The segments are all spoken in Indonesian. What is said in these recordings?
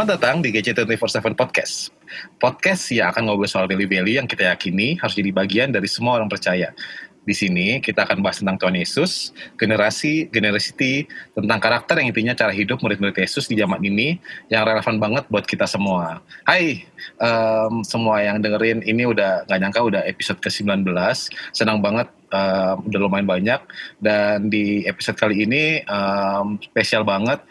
Selamat datang di GC247 Podcast. Podcast yang akan ngobrol soal value-value yang kita yakini harus jadi bagian dari semua orang percaya. Di sini kita akan bahas tentang Tuhan Yesus, generasi, generosity, tentang karakter yang intinya cara hidup murid-murid Yesus di zaman ini yang relevan banget buat kita semua. Hai, um, semua yang dengerin ini udah gak nyangka udah episode ke-19. Senang banget um, udah lumayan banyak dan di episode kali ini um, spesial banget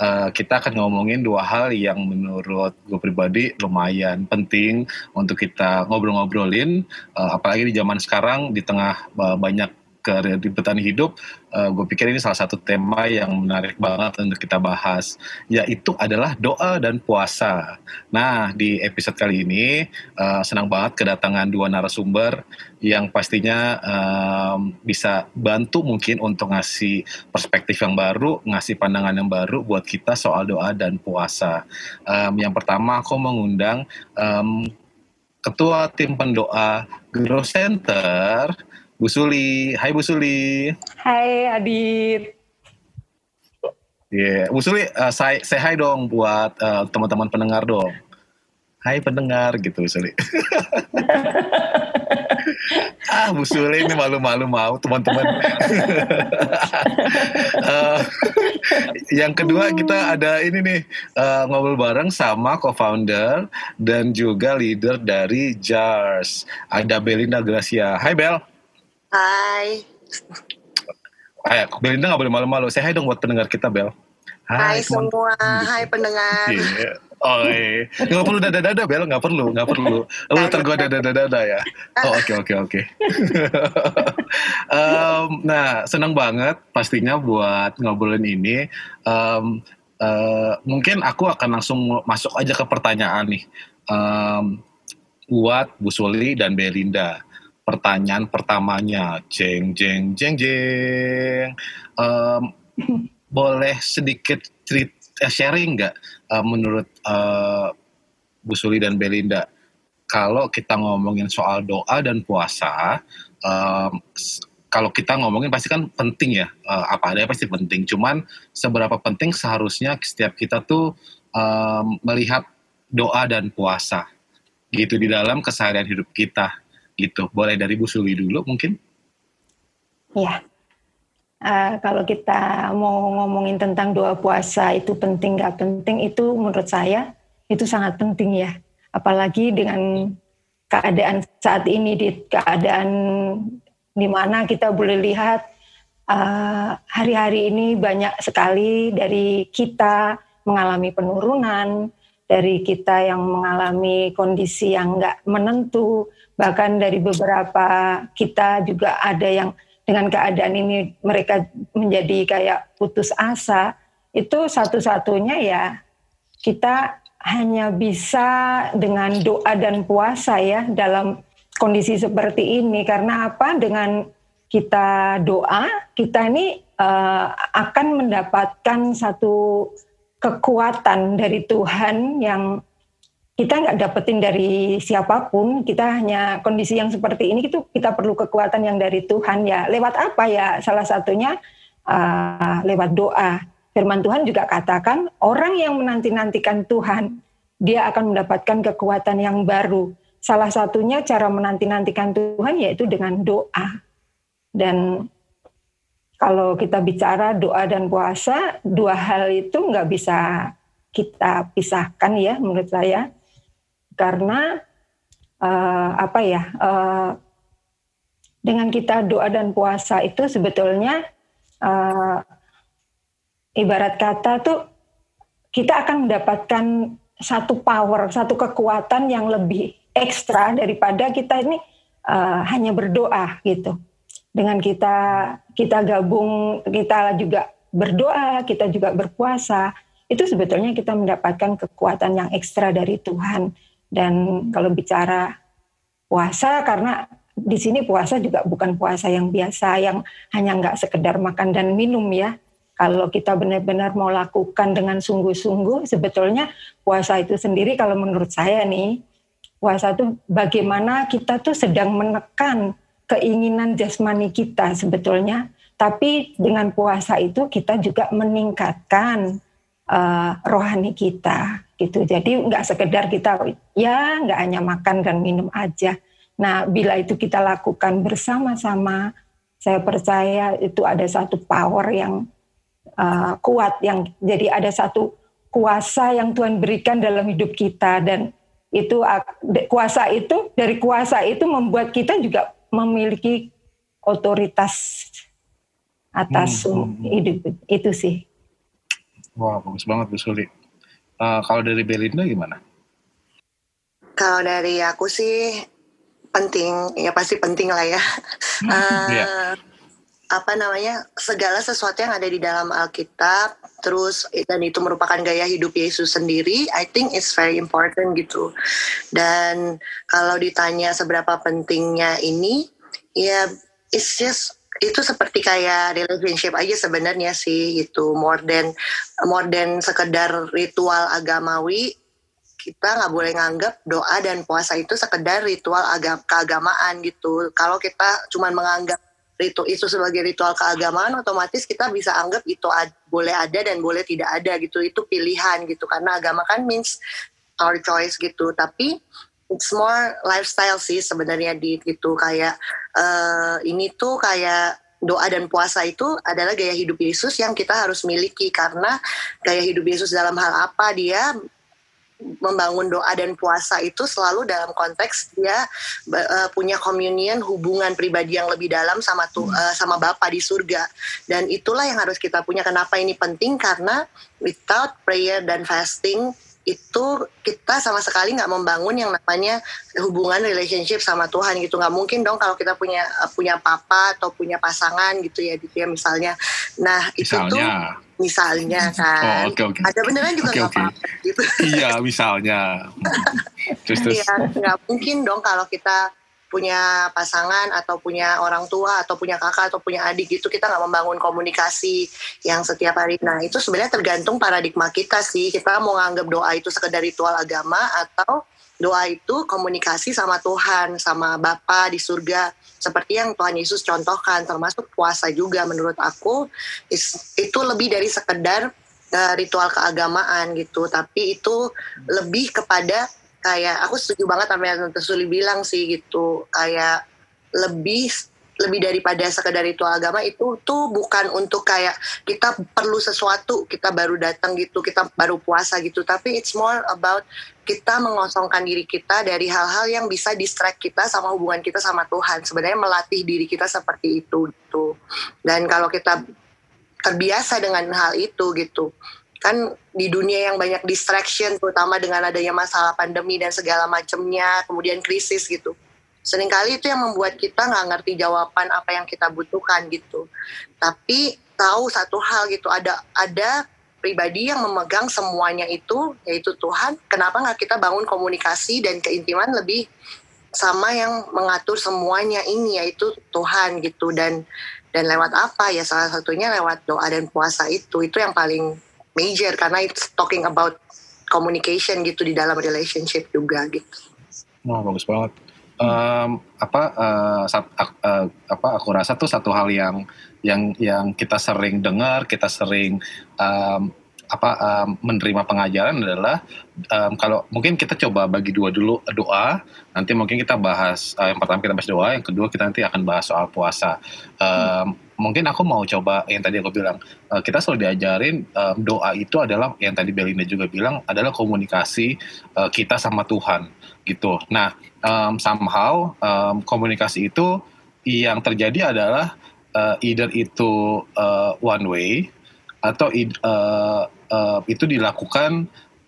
uh, kita akan ngomongin dua hal yang menurut gue pribadi lumayan penting untuk kita ngobrol-ngobrolin, uh, apalagi di zaman sekarang di tengah uh, banyak keributan hidup, uh, gue pikir ini salah satu tema yang menarik banget untuk kita bahas, yaitu adalah doa dan puasa. Nah, di episode kali ini uh, senang banget kedatangan dua narasumber yang pastinya um, bisa bantu mungkin untuk ngasih perspektif yang baru, ngasih pandangan yang baru buat kita soal doa dan puasa. Um, yang pertama, aku mengundang um, Ketua Tim Pendoa Grow Center, Bu Suli. Hai Bu Suli. Hai Adit. Iya, yeah. Bu Suli, uh, say, say hi dong buat uh, teman-teman pendengar dong. Hai pendengar gitu Bu Suli. ah Bu Suli ini malu-malu mau teman-teman. uh, yang kedua kita ada ini nih uh, ngobrol bareng sama co-founder dan juga leader dari JARS. Ada Belinda Gracia. Hai Bel. Hai. Hai, Belinda nggak boleh malu-malu. Saya hai dong buat pendengar kita, Bel. Hai, hai semua, hai pendengar. Yeah. Oh iya, nggak perlu dada-dada Bel, nggak perlu, nggak perlu. Lu gue dada-dada ya. Oh oke oke oke. Nah senang banget pastinya buat ngobrolin ini. Um, uh, mungkin aku akan langsung masuk aja ke pertanyaan nih. Um, buat Bu Suli dan Belinda pertanyaan pertamanya, jeng jeng jeng jeng, um, boleh sedikit cerita eh, sharing nggak uh, menurut uh, Bu Suli dan Belinda, kalau kita ngomongin soal doa dan puasa, um, kalau kita ngomongin pasti kan penting ya, uh, apa adanya pasti penting. Cuman seberapa penting seharusnya setiap kita tuh um, melihat doa dan puasa gitu di dalam keseharian hidup kita gitu. Boleh dari Bu Suli dulu mungkin? Ya, uh, kalau kita mau ngomongin tentang doa puasa itu penting nggak penting itu menurut saya itu sangat penting ya. Apalagi dengan keadaan saat ini di keadaan di mana kita boleh lihat eh, hari-hari uh, ini banyak sekali dari kita mengalami penurunan, dari kita yang mengalami kondisi yang nggak menentu, bahkan dari beberapa kita juga ada yang dengan keadaan ini mereka menjadi kayak putus asa itu satu-satunya ya kita hanya bisa dengan doa dan puasa ya dalam kondisi seperti ini. Karena apa? Dengan kita doa kita ini uh, akan mendapatkan satu kekuatan dari Tuhan yang kita nggak dapetin dari siapa pun, kita hanya kondisi yang seperti ini itu kita perlu kekuatan yang dari Tuhan ya. Lewat apa ya? Salah satunya uh, lewat doa. Firman Tuhan juga katakan orang yang menanti-nantikan Tuhan, dia akan mendapatkan kekuatan yang baru. Salah satunya cara menanti-nantikan Tuhan yaitu dengan doa. Dan kalau kita bicara doa dan puasa, dua hal itu nggak bisa kita pisahkan ya menurut saya karena uh, apa ya uh, dengan kita doa dan puasa itu sebetulnya uh, ibarat kata tuh kita akan mendapatkan satu power, satu kekuatan yang lebih ekstra daripada kita ini uh, hanya berdoa gitu. Dengan kita kita gabung, kita juga berdoa, kita juga berpuasa, itu sebetulnya kita mendapatkan kekuatan yang ekstra dari Tuhan. Dan kalau bicara puasa, karena di sini puasa juga bukan puasa yang biasa, yang hanya nggak sekedar makan dan minum ya. Kalau kita benar-benar mau lakukan dengan sungguh-sungguh, sebetulnya puasa itu sendiri kalau menurut saya nih, puasa itu bagaimana kita tuh sedang menekan keinginan jasmani kita sebetulnya, tapi dengan puasa itu kita juga meningkatkan uh, rohani kita gitu. Jadi nggak sekedar kita ya nggak hanya makan dan minum aja. Nah bila itu kita lakukan bersama-sama, saya percaya itu ada satu power yang uh, kuat yang jadi ada satu kuasa yang Tuhan berikan dalam hidup kita dan itu kuasa itu dari kuasa itu membuat kita juga memiliki otoritas atas hmm, hmm, hmm. hidup itu sih. Wah bagus banget Bu Suli. Uh, kalau dari Belinda gimana? Kalau dari aku sih penting, ya pasti penting lah ya. uh, yeah. Iya. Apa namanya segala sesuatu yang ada di dalam Alkitab, terus dan itu merupakan gaya hidup Yesus sendiri. I think it's very important gitu. Dan kalau ditanya seberapa pentingnya ini, ya it's just itu seperti kayak relationship aja sebenarnya sih itu more than more than sekedar ritual agamawi kita nggak boleh nganggap doa dan puasa itu sekedar ritual agam keagamaan gitu. Kalau kita cuma menganggap itu itu sebagai ritual keagamaan, otomatis kita bisa anggap itu ad, boleh ada dan boleh tidak ada gitu. Itu pilihan gitu karena agama kan means our choice gitu. Tapi it's more lifestyle sih sebenarnya di itu kayak uh, ini tuh kayak doa dan puasa itu adalah gaya hidup Yesus yang kita harus miliki. Karena gaya hidup Yesus dalam hal apa dia membangun doa dan puasa itu selalu dalam konteks dia uh, punya communion hubungan pribadi yang lebih dalam sama tuh uh, sama Bapa di surga. Dan itulah yang harus kita punya. Kenapa ini penting? Karena without prayer dan fasting itu kita sama sekali nggak membangun yang namanya hubungan relationship sama Tuhan gitu. Nggak mungkin dong kalau kita punya punya papa atau punya pasangan gitu ya gitu ya misalnya. Nah itu tuh misalnya. kan oh, okay, okay. ada beneran juga nggak okay, okay. apa gitu. Iya misalnya. Terus terus. Ya, nggak mungkin dong kalau kita punya pasangan atau punya orang tua atau punya kakak atau punya adik gitu kita nggak membangun komunikasi yang setiap hari. Nah itu sebenarnya tergantung paradigma kita sih. Kita mau nganggap doa itu sekedar ritual agama atau doa itu komunikasi sama Tuhan sama Bapa di surga. Seperti yang Tuhan Yesus contohkan termasuk puasa juga menurut aku itu lebih dari sekedar uh, ritual keagamaan gitu. Tapi itu lebih kepada kayak aku setuju banget sama yang Tante Suli bilang sih gitu. Kayak lebih lebih daripada sekedar ritual agama itu tuh bukan untuk kayak kita perlu sesuatu kita baru datang gitu kita baru puasa gitu. Tapi it's more about kita mengosongkan diri kita dari hal-hal yang bisa distract kita sama hubungan kita sama Tuhan. Sebenarnya melatih diri kita seperti itu gitu. Dan kalau kita terbiasa dengan hal itu gitu kan di dunia yang banyak distraction terutama dengan adanya masalah pandemi dan segala macamnya kemudian krisis gitu. Seringkali itu yang membuat kita nggak ngerti jawaban apa yang kita butuhkan gitu. Tapi tahu satu hal gitu ada ada pribadi yang memegang semuanya itu yaitu Tuhan. Kenapa nggak kita bangun komunikasi dan keintiman lebih sama yang mengatur semuanya ini yaitu Tuhan gitu. Dan dan lewat apa? Ya salah satunya lewat doa dan puasa itu. Itu yang paling major karena it's talking about communication gitu di dalam relationship juga gitu. Oh bagus banget. Um, apa uh, sat, uh, apa aku rasa tuh satu hal yang yang yang kita sering dengar, kita sering um, apa um, menerima pengajaran adalah um, kalau mungkin kita coba bagi dua dulu doa nanti mungkin kita bahas uh, yang pertama kita bahas doa yang kedua kita nanti akan bahas soal puasa um, hmm. Mungkin aku mau coba yang tadi aku bilang uh, kita selalu diajarin um, doa itu adalah yang tadi Belinda juga bilang adalah komunikasi uh, kita sama Tuhan gitu nah um, somehow um, komunikasi itu yang terjadi adalah uh, either itu uh, one way atau uh, uh, itu dilakukan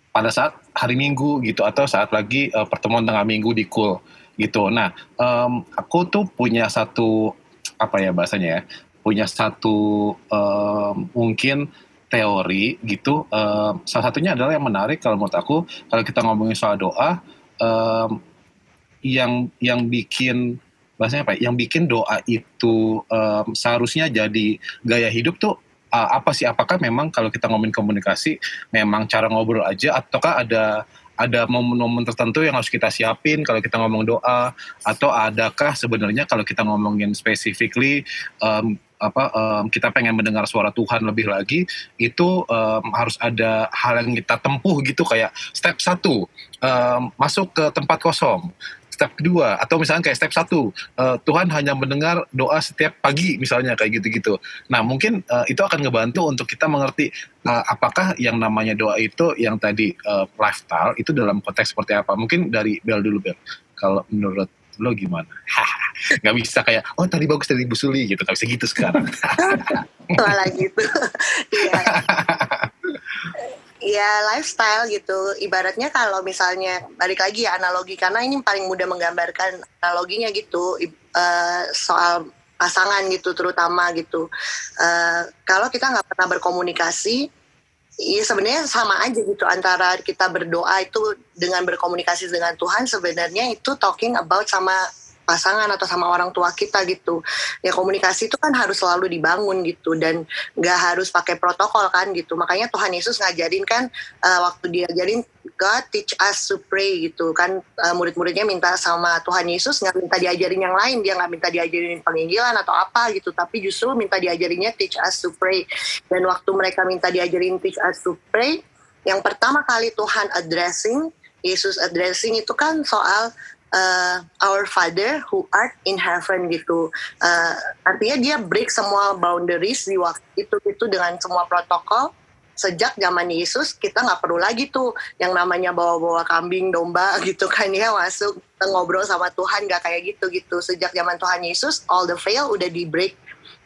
pada saat hari Minggu gitu atau saat lagi uh, pertemuan tengah minggu di Kul gitu. Nah, um, aku tuh punya satu apa ya bahasanya ya, punya satu um, mungkin teori gitu. Um, salah satunya adalah yang menarik kalau menurut aku kalau kita ngomongin soal doa, um, yang yang bikin bahasanya apa? Ya, yang bikin doa itu um, seharusnya jadi gaya hidup tuh uh, apa sih apakah memang kalau kita ngomongin komunikasi memang cara ngobrol aja ataukah ada ada momen-momen tertentu yang harus kita siapin kalau kita ngomong doa atau adakah sebenarnya kalau kita ngomongin specifically um, apa um, kita pengen mendengar suara Tuhan lebih lagi itu um, harus ada hal yang kita tempuh gitu kayak step satu um, masuk ke tempat kosong. Step kedua atau misalnya kayak step satu uh, Tuhan hanya mendengar doa setiap pagi misalnya kayak gitu-gitu. Nah mungkin uh, itu akan ngebantu untuk kita mengerti uh, apakah yang namanya doa itu yang tadi uh, lifestyle itu dalam konteks seperti apa. Mungkin dari Bel dulu Bel kalau menurut lo gimana? Gak bisa kayak, oh tadi bagus dari Bu Suli gitu, gak bisa gitu sekarang. Malah gitu. Iya ya lifestyle gitu. Ibaratnya kalau misalnya balik lagi ya analogi karena ini paling mudah menggambarkan analoginya gitu uh, soal pasangan gitu terutama gitu. Uh, kalau kita nggak pernah berkomunikasi, ya sebenarnya sama aja gitu antara kita berdoa itu dengan berkomunikasi dengan Tuhan sebenarnya itu talking about sama pasangan atau sama orang tua kita gitu. Ya komunikasi itu kan harus selalu dibangun gitu dan nggak harus pakai protokol kan gitu. Makanya Tuhan Yesus ngajarin kan uh, waktu dia ajarin God teach us to pray gitu kan. Uh, murid-muridnya minta sama Tuhan Yesus nggak minta diajarin yang lain. Dia nggak minta diajarin penginjilan atau apa gitu tapi justru minta diajarinnya teach us to pray. Dan waktu mereka minta diajarin teach us to pray yang pertama kali Tuhan addressing Yesus addressing itu kan soal uh, our Father who art in heaven gitu. Uh, artinya dia break semua boundaries di waktu itu itu dengan semua protokol. Sejak zaman Yesus kita nggak perlu lagi tuh yang namanya bawa-bawa kambing domba gitu kan ya masuk ngobrol sama Tuhan nggak kayak gitu gitu. Sejak zaman Tuhan Yesus all the veil udah di break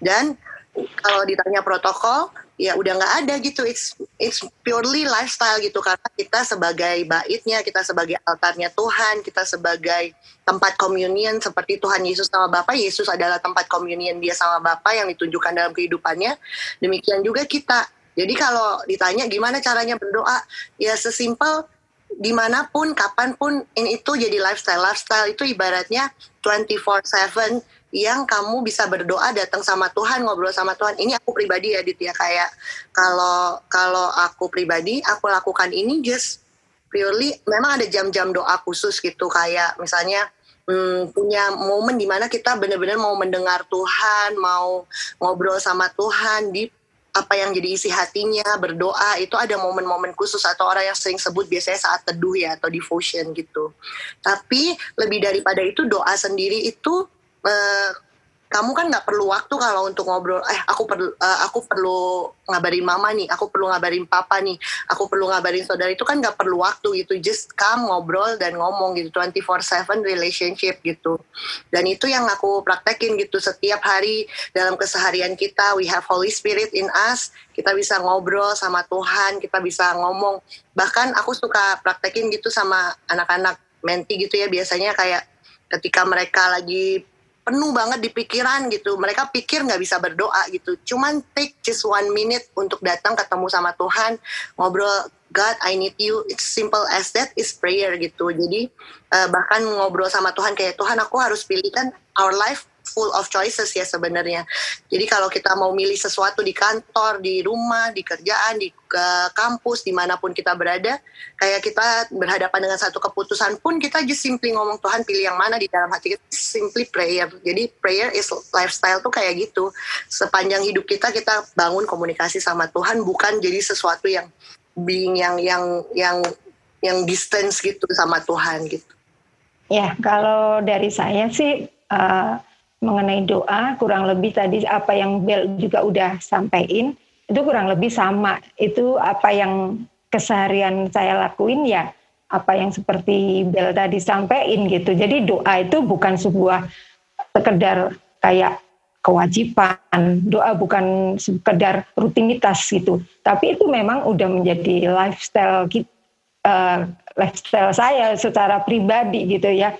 dan kalau ditanya protokol ya udah nggak ada gitu. It's it's purely lifestyle gitu. Karena kita sebagai baitnya kita sebagai altarnya Tuhan kita sebagai tempat communion seperti Tuhan Yesus sama Bapa Yesus adalah tempat communion dia sama Bapa yang ditunjukkan dalam kehidupannya. Demikian juga kita. Jadi kalau ditanya gimana caranya berdoa ya sesimpel di mana pun kapan pun ini itu jadi lifestyle. Lifestyle itu ibaratnya 24/7 yang kamu bisa berdoa datang sama Tuhan ngobrol sama Tuhan. Ini aku pribadi ya Dit ya. Kayak kalau kalau aku pribadi aku lakukan ini just purely memang ada jam-jam doa khusus gitu. Kayak misalnya hmm, punya momen di mana kita benar-benar mau mendengar Tuhan mau ngobrol sama Tuhan di apa yang jadi isi hatinya berdoa. Itu ada momen-momen khusus atau orang yang sering sebut biasanya saat teduh ya atau devotion gitu. Tapi lebih daripada itu doa sendiri itu uh, kamu kan nggak perlu waktu kalau untuk ngobrol. Eh aku perlu uh, aku perlu ngabarin mama nih aku perlu ngabarin papa nih aku perlu ngabarin saudara. Itu kan nggak perlu waktu gitu. Just come ngobrol dan ngomong gitu. 24/7 relationship gitu. Dan itu yang aku praktekin gitu. Setiap hari dalam keseharian kita we have Holy Spirit in us. Kita bisa ngobrol sama Tuhan kita bisa ngomong. Bahkan aku suka praktekin gitu sama anak-anak menti gitu ya. Biasanya kayak ketika mereka lagi penuh banget di pikiran gitu. Mereka pikir nggak bisa berdoa gitu. Cuman take just one minute untuk datang ketemu sama Tuhan, ngobrol God, I need you. It's simple as that is prayer gitu. Jadi uh, bahkan ngobrol sama Tuhan kayak Tuhan aku harus pilihkan our life full of choices ya sebenarnya. Jadi kalau kita mau milih sesuatu di kantor, di rumah, di kerjaan, di uh, kampus, di mana pun kita berada, kayak kita berhadapan dengan satu keputusan pun kita just simply ngomong Tuhan pilih yang mana di dalam hati kita, simply prayer. Jadi prayer is lifestyle tuh kayak gitu. Sepanjang hidup kita kita bangun komunikasi sama Tuhan bukan jadi sesuatu yang being yang yang yang yang distance gitu sama Tuhan gitu. Ya, kalau dari saya sih uh, mengenai doa kurang lebih tadi apa yang Bel juga udah sampaikan itu kurang lebih sama itu apa yang keseharian saya lakuin ya apa yang seperti Bel tadi sampaikan gitu jadi doa itu bukan sebuah sekedar kayak kewajiban doa bukan sekedar rutinitas gitu. Tapi itu memang udah menjadi lifestyle uh, lifestyle saya secara pribadi gitu ya.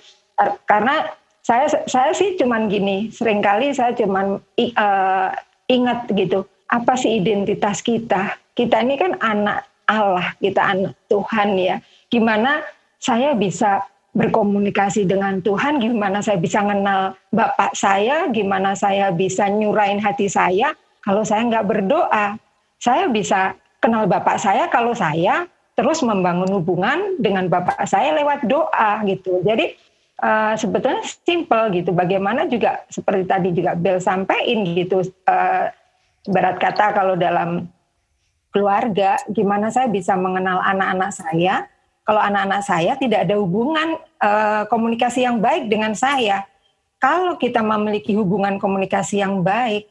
Karena saya saya sih cuman gini sering kali saya cuman uh, ingat gitu apa sih identitas kita? Kita ini kan anak Allah kita anak Tuhan ya. Gimana saya bisa berkomunikasi dengan Tuhan gimana saya bisa kenal Bapak saya gimana saya bisa nyurain hati saya kalau saya nggak berdoa saya bisa kenal Bapak saya kalau saya terus membangun hubungan dengan Bapak saya lewat doa gitu jadi uh, sebetulnya simple gitu. Bagaimana juga seperti tadi juga Bel sampaikan gitu. Uh, berat kata kalau dalam keluarga, gimana saya bisa mengenal anak-anak saya kalau anak-anak saya tidak ada hubungan uh, komunikasi yang baik dengan saya. Kalau kita memiliki hubungan komunikasi yang baik,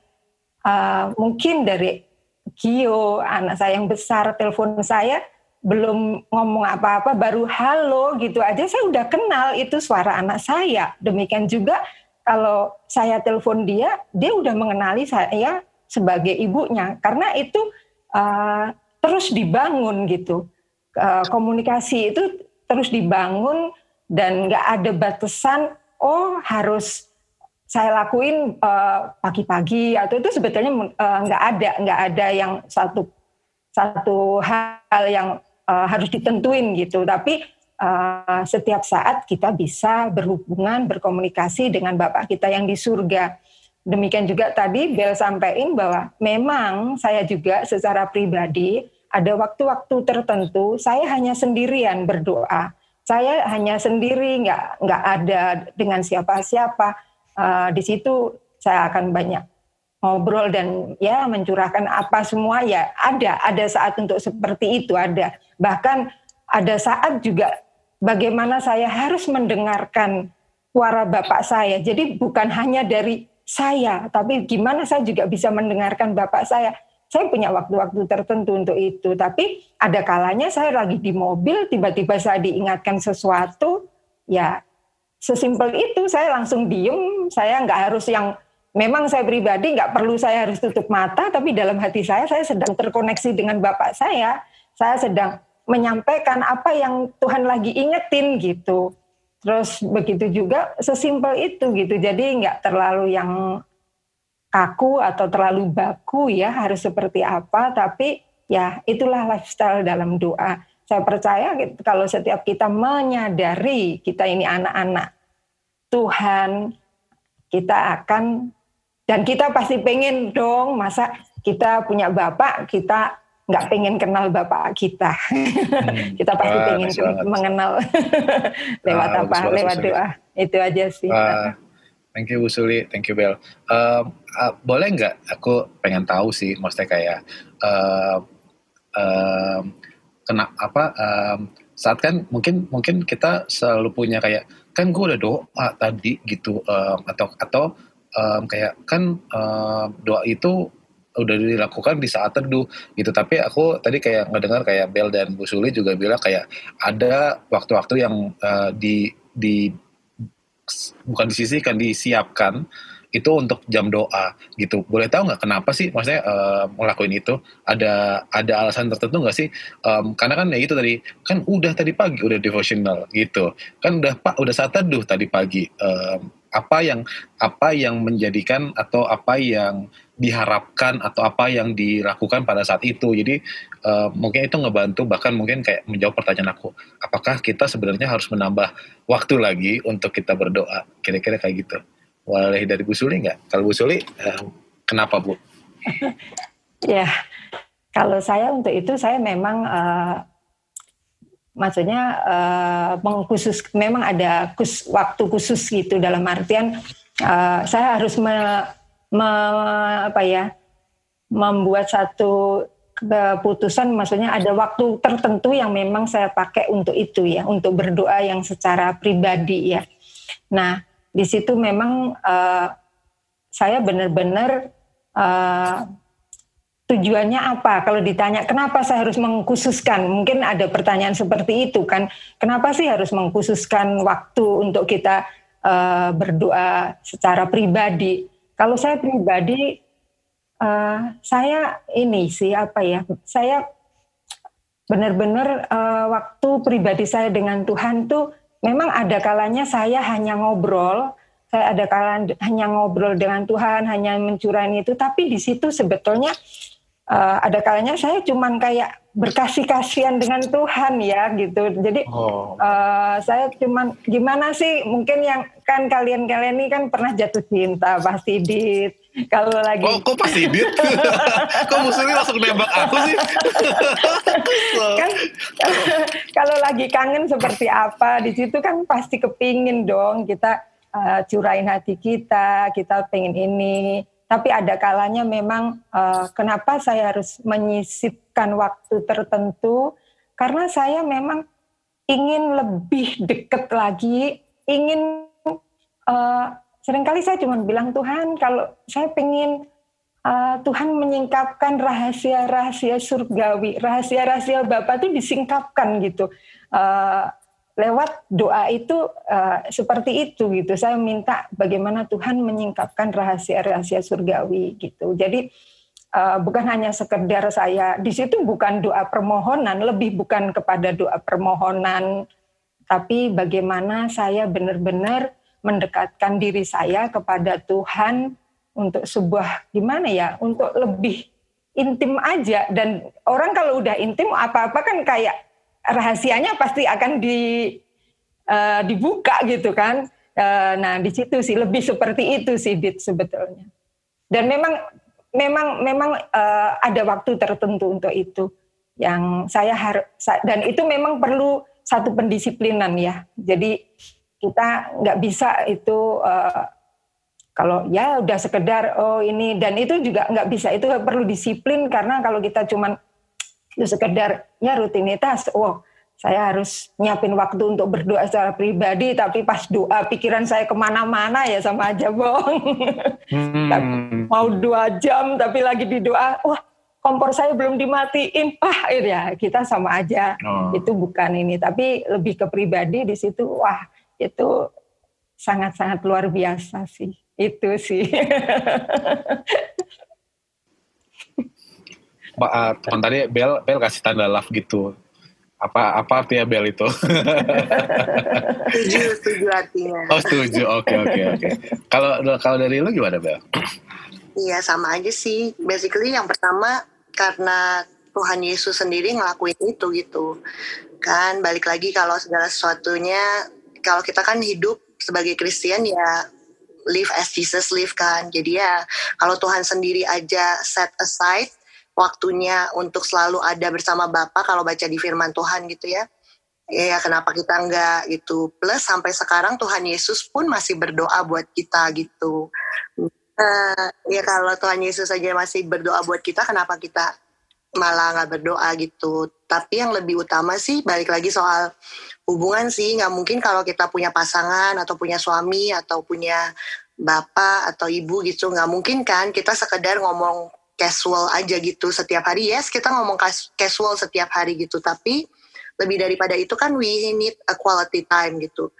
uh, mungkin dari Gio, anak saya yang besar, telepon saya, belum ngomong apa-apa, baru halo gitu aja, saya udah kenal itu suara anak saya. Demikian juga kalau saya telepon dia, dia udah mengenali saya sebagai ibunya, karena itu uh, terus dibangun gitu. Uh, komunikasi itu terus dibangun dan nggak ada batasan, oh harus saya lakuin uh, pagi-pagi atau itu sebetulnya nggak uh, ada nggak ada yang satu satu hal yang uh, harus ditentuin gitu. Tapi uh, setiap saat kita bisa berhubungan, berkomunikasi dengan Bapak kita yang di surga. Demikian juga tadi Bel sampaikan bahwa memang saya juga secara pribadi ada waktu-waktu tertentu saya hanya sendirian berdoa. Saya hanya sendiri, nggak nggak ada dengan siapa-siapa. Uh, di situ saya akan banyak ngobrol dan ya mencurahkan apa semua ya ada ada saat untuk seperti itu ada bahkan ada saat juga bagaimana saya harus mendengarkan suara bapak saya jadi bukan hanya dari saya tapi gimana saya juga bisa mendengarkan bapak saya saya punya waktu-waktu tertentu untuk itu tapi ada kalanya saya lagi di mobil tiba-tiba saya diingatkan sesuatu ya sesimpel itu saya langsung diem saya nggak harus yang memang saya pribadi nggak perlu saya harus tutup mata, tapi dalam hati saya saya sedang terkoneksi dengan Bapak saya. Saya sedang menyampaikan apa yang Tuhan lagi ingetin gitu. Terus begitu juga sesimpel itu gitu. Jadi nggak terlalu yang kaku atau terlalu baku ya harus seperti apa, tapi ya itulah lifestyle dalam doa. Saya percaya kalau setiap kita menyadari kita ini anak-anak Tuhan, kita akan dan kita pasti pengen dong, masa kita punya bapak, kita nggak pengen kenal bapak kita. Hmm. kita pasti ah, pengen mengenal lewat ah, apa? Lewat doa. Itu aja sih. Ah, thank you Bu Suli, thank you Bel. Um, uh, boleh nggak? Aku pengen tahu sih, maksudnya kayak uh, um, kena apa? Um, saat kan mungkin mungkin kita selalu punya kayak kan gue udah doa tadi gitu um, atau atau um, kayak kan um, doa itu udah dilakukan di saat teduh gitu tapi aku tadi kayak ngedengar kayak Bel dan Bu Suli juga bilang kayak ada waktu-waktu yang uh, di di bukan disisihkan disiapkan itu untuk jam doa gitu. Boleh tahu nggak kenapa sih maksudnya uh, ngelakuin itu? Ada ada alasan tertentu nggak sih? Um, karena kan ya itu tadi kan udah tadi pagi udah devotional gitu. Kan udah pak udah saat teduh tadi pagi. Um, apa yang apa yang menjadikan atau apa yang diharapkan atau apa yang dilakukan pada saat itu. Jadi uh, mungkin itu ngebantu bahkan mungkin kayak menjawab pertanyaan aku, apakah kita sebenarnya harus menambah waktu lagi untuk kita berdoa? Kira-kira kayak gitu. Boleh dari Bu Suli nggak? Kalau Bu Suli, uh, kenapa Bu? ya, kalau saya untuk itu saya memang uh, maksudnya uh, mengkhusus memang ada kus, waktu khusus gitu dalam artian uh, saya harus me, me, apa ya membuat satu keputusan maksudnya ada waktu tertentu yang memang saya pakai untuk itu ya untuk berdoa yang secara pribadi ya nah di situ memang uh, saya benar-benar uh, tujuannya apa? Kalau ditanya kenapa saya harus mengkhususkan, mungkin ada pertanyaan seperti itu kan. Kenapa sih harus mengkhususkan waktu untuk kita uh, berdoa secara pribadi? Kalau saya pribadi, uh, saya ini sih apa ya? Saya benar-benar uh, waktu pribadi saya dengan Tuhan tuh memang ada kalanya saya hanya ngobrol saya ada kalanya hanya ngobrol dengan Tuhan, hanya mencurahkan itu, tapi di situ sebetulnya uh, ada kalanya saya cuman kayak berkasih kasihan dengan Tuhan ya gitu. Jadi oh. uh, saya cuman gimana sih mungkin yang kan kalian-kalian ini kan pernah jatuh cinta pasti dit. Kalau lagi Oh, kok pasti dit? kok musuhnya langsung nembak aku sih? kan kalau lagi kangen seperti apa di situ kan pasti kepingin dong kita uh, curahin hati kita, kita pengen ini tapi ada kalanya memang uh, kenapa saya harus menyisipkan waktu tertentu karena saya memang ingin lebih dekat lagi, ingin uh, sering kali saya cuma bilang Tuhan kalau saya pengen uh, Tuhan menyingkapkan rahasia-rahasia surgawi, rahasia-rahasia Bapak itu disingkapkan gitu. Uh, lewat doa itu uh, seperti itu gitu. Saya minta bagaimana Tuhan menyingkapkan rahasia-rahasia surgawi gitu. Jadi uh, bukan hanya sekedar saya di situ bukan doa permohonan, lebih bukan kepada doa permohonan, tapi bagaimana saya benar-benar mendekatkan diri saya kepada Tuhan untuk sebuah gimana ya, untuk lebih intim aja dan orang kalau udah intim apa-apa kan kayak rahasianya pasti akan di uh, dibuka gitu kan. Uh, nah di situ sih lebih seperti itu sih Dit sebetulnya. Dan memang memang memang uh, ada waktu tertentu untuk itu yang saya harus dan itu memang perlu satu pendisiplinan ya. Jadi kita nggak bisa itu uh, kalau ya udah sekedar oh ini dan itu juga nggak bisa itu perlu disiplin karena kalau kita cuman itu sekedarnya rutinitas. Oh, saya harus nyiapin waktu untuk berdoa secara pribadi, tapi pas doa pikiran saya ke mana-mana ya sama aja bohong. Hmm. Mau dua jam tapi lagi di doa, wah kompor saya belum dimatiin, ah ya kita sama aja. Oh. Itu bukan ini, tapi lebih ke pribadi di situ, wah itu sangat-sangat luar biasa sih. Itu sih. Pak, uh, teman tadi Bel Bel kasih tanda love gitu. Apa apa artinya Bel itu? setuju, setuju artinya. Oh setuju, oke oke oke. Kalau kalau dari lu gimana Bel? Iya sama aja sih. Basically yang pertama karena Tuhan Yesus sendiri ngelakuin itu gitu. Kan balik lagi kalau segala sesuatunya kalau kita kan hidup sebagai Kristen ya live as Jesus live kan. Jadi ya kalau Tuhan sendiri aja set aside waktunya untuk selalu ada bersama Bapak kalau baca di firman Tuhan gitu ya. Ya kenapa kita enggak gitu. Plus sampai sekarang Tuhan Yesus pun masih berdoa buat kita gitu. Uh, ya kalau Tuhan Yesus saja masih berdoa buat kita, kenapa kita malah nggak berdoa gitu. Tapi yang lebih utama sih balik lagi soal hubungan sih. Nggak mungkin kalau kita punya pasangan atau punya suami atau punya bapak atau ibu gitu. Nggak mungkin kan kita sekedar ngomong casual aja gitu setiap hari yes kita ngomong casual setiap hari gitu tapi lebih daripada itu kan we need a quality time gitu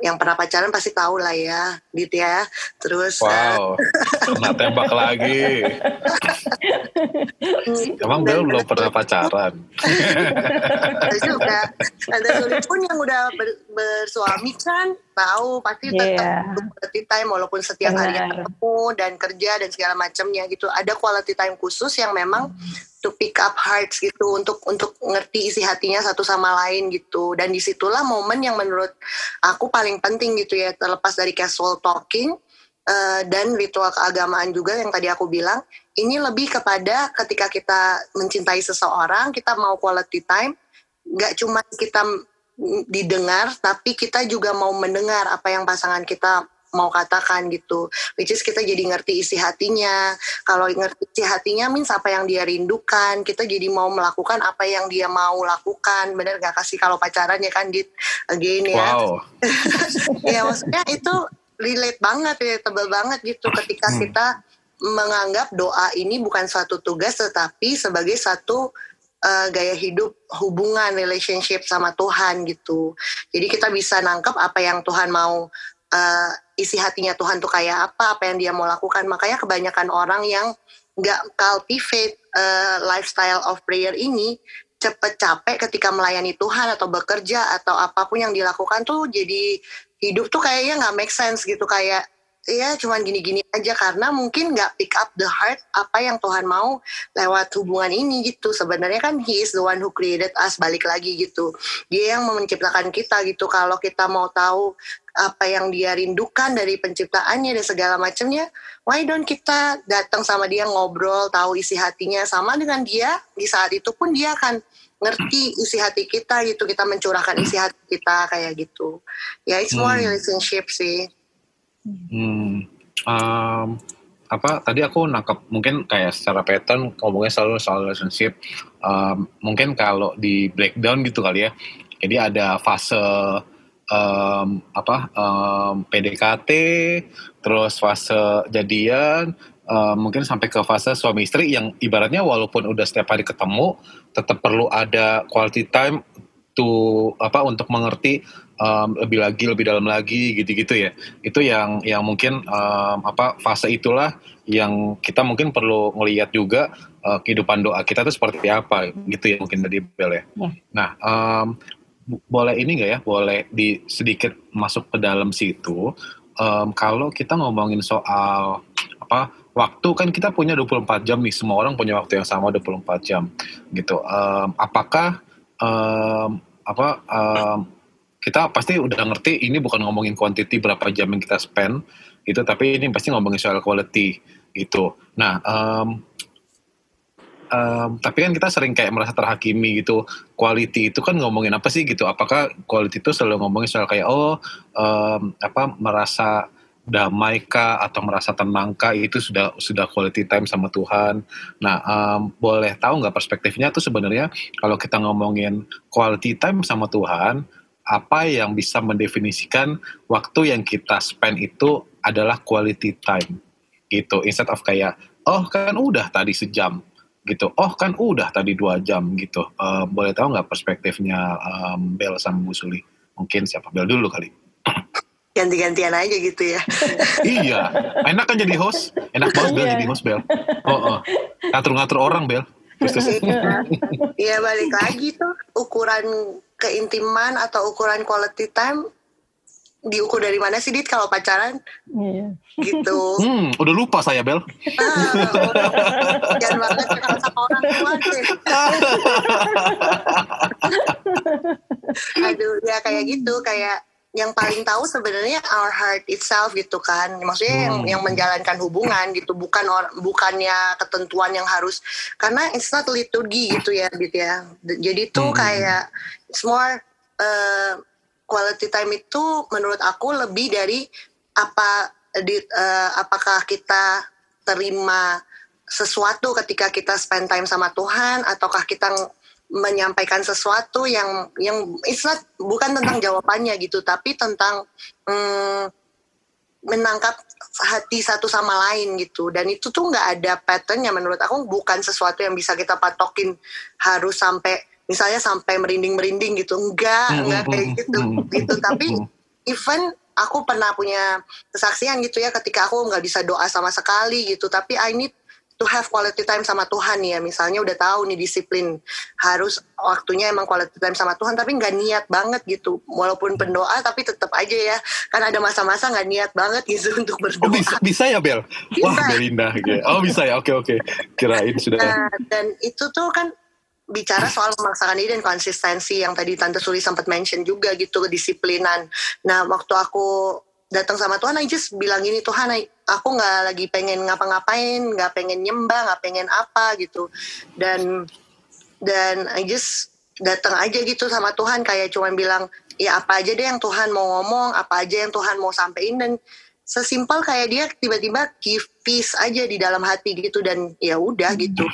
yang pernah pacaran pasti tahu lah ya gitu ya. Terus wow kena tembak lagi. Emang Bel belum pernah pacaran? Ada juga ada sulit pun yang udah ber, bersuami kan tahu pasti yeah. tetap quality time walaupun setiap Benar. hari ketemu dan kerja dan segala macamnya gitu ada quality time khusus yang memang to pick up hearts gitu untuk untuk ngerti isi hatinya satu sama lain gitu dan di situlah momen yang menurut aku paling penting gitu ya terlepas dari casual talking uh, dan ritual keagamaan juga yang tadi aku bilang ini lebih kepada ketika kita mencintai seseorang kita mau quality time nggak cuma kita didengar tapi kita juga mau mendengar apa yang pasangan kita mau katakan gitu. Which is kita jadi ngerti isi hatinya. Kalau ngerti isi hatinya means apa yang dia rindukan. Kita jadi mau melakukan apa yang dia mau lakukan. Bener gak kasih kalau pacaran ya kan dit? Again ya. Wow. ya maksudnya itu relate banget ya tebel banget gitu ketika hmm. kita menganggap doa ini bukan suatu tugas tetapi sebagai satu uh, gaya hidup hubungan relationship sama Tuhan gitu. Jadi kita bisa nangkep apa yang Tuhan mau uh, isi hatinya Tuhan tuh kayak apa, apa yang dia mau lakukan. Makanya kebanyakan orang yang nggak cultivate uh, lifestyle of prayer ini cepet capek ketika melayani Tuhan atau bekerja atau apa pun yang dilakukan tuh jadi hidup tuh kayaknya nggak make sense gitu kayak ya cuman gini-gini aja karena mungkin nggak pick up the heart apa yang Tuhan mau lewat hubungan ini gitu. Sebenarnya kan he is the one who created us balik lagi gitu. Dia yang menciptakan kita gitu. Kalau kita mau tahu apa yang dia rindukan dari penciptaannya dan segala macamnya why don't kita datang sama dia ngobrol tahu isi hatinya. Sama dengan dia di saat itu pun dia akan ngerti isi hati kita gitu. Kita mencurahkan isi hati kita kayak gitu. Ya it's more hmm. relationship sih Hmm, um, apa tadi aku nangkep mungkin kayak secara pattern ngomongnya selalu soal relationship. Um, mungkin kalau di breakdown gitu kali ya. Jadi ada fase um, apa um, PDKT, terus fase jadian, um, mungkin sampai ke fase suami istri yang ibaratnya walaupun udah setiap hari ketemu, tetap perlu ada quality time to apa untuk mengerti um, lebih lagi lebih dalam lagi gitu-gitu ya itu yang yang mungkin um, apa fase itulah yang kita mungkin perlu ngelihat juga uh, kehidupan doa kita itu seperti apa gitu ya mungkin tadi Bel ya. ya. Nah um, boleh ini nggak ya boleh di sedikit masuk ke dalam situ um, kalau kita ngomongin soal apa waktu kan kita punya 24 jam nih semua orang punya waktu yang sama 24 jam gitu um, apakah um, apa um, kita pasti udah ngerti ini bukan ngomongin quantity berapa jam yang kita spend gitu tapi ini pasti ngomongin soal quality gitu. Nah um, um, tapi kan kita sering kayak merasa terhakimi gitu quality itu kan ngomongin apa sih gitu? Apakah quality itu selalu ngomongin soal kayak oh um, apa merasa damai kah atau merasa tenang kah? Itu sudah sudah quality time sama Tuhan. Nah, um, boleh tahu nggak perspektifnya tuh sebenarnya kalau kita ngomongin quality time sama Tuhan, apa yang bisa mendefinisikan waktu yang kita spend itu adalah quality time gitu. Instead of kayak oh kan udah tadi sejam gitu. Oh kan udah tadi dua jam gitu. Uh, boleh tahu nggak perspektifnya um, Bel sama Bu Suli? Mungkin siapa? Bel dulu kali. Ganti-gantian aja gitu ya. Iya. Enak kan jadi host? Enak banget Bel iya. jadi host Bel. Oh, oh. ngatur-ngatur orang Bel. Iya. iya balik lagi tuh ukuran keintiman atau ukuran quality time diukur dari mana sih dit kalau pacaran? Iya. gitu. Hmm, udah lupa saya Bel. Ah, jangan banget kalau sama orang tua sih. Aduh ya kayak gitu kayak yang paling tahu sebenarnya our heart itself gitu kan maksudnya hmm. yang yang menjalankan hubungan gitu bukan or, bukannya ketentuan yang harus karena it's not liturgi gitu ya gitu ya jadi tuh hmm. kayak it's more uh, quality time itu menurut aku lebih dari apa di, uh, apakah kita terima sesuatu ketika kita spend time sama Tuhan ataukah kita menyampaikan sesuatu yang yang it's bukan tentang jawabannya gitu tapi tentang hmm, menangkap hati satu sama lain gitu. Dan itu tuh nggak ada patternnya menurut aku bukan sesuatu yang bisa kita patokin harus sampai misalnya sampai merinding merinding gitu enggak enggak kayak gitu gitu. tapi even aku pernah punya kesaksian gitu ya ketika aku nggak bisa doa sama sekali gitu. Tapi I need to have quality time sama Tuhan ya. Misalnya udah tahu nih disiplin harus waktunya emang quality time sama Tuhan tapi nggak niat banget gitu. Walaupun pendoa tapi tetap aja ya. Kan ada masa-masa nggak niat banget gitu untuk berdoa. oh, bisa, bisa ya Bel? Bisa. wah Belinda gitu oh bisa ya? Oke oke. Kirain sudah nah, dan itu tuh kan bicara soal memaksakan diri dan konsistensi yang tadi Tante Suli sempat mention juga gitu kedisiplinan. Nah waktu aku datang sama Tuhan, I just bilang gini Tuhan, aku nggak lagi pengen ngapa-ngapain, nggak pengen nyembah, nggak pengen apa gitu, dan dan I just datang aja gitu sama Tuhan kayak cuma bilang ya apa aja deh yang Tuhan mau ngomong, apa aja yang Tuhan mau sampaikan dan sesimpel kayak dia tiba-tiba give peace aja di dalam hati gitu dan ya udah gitu.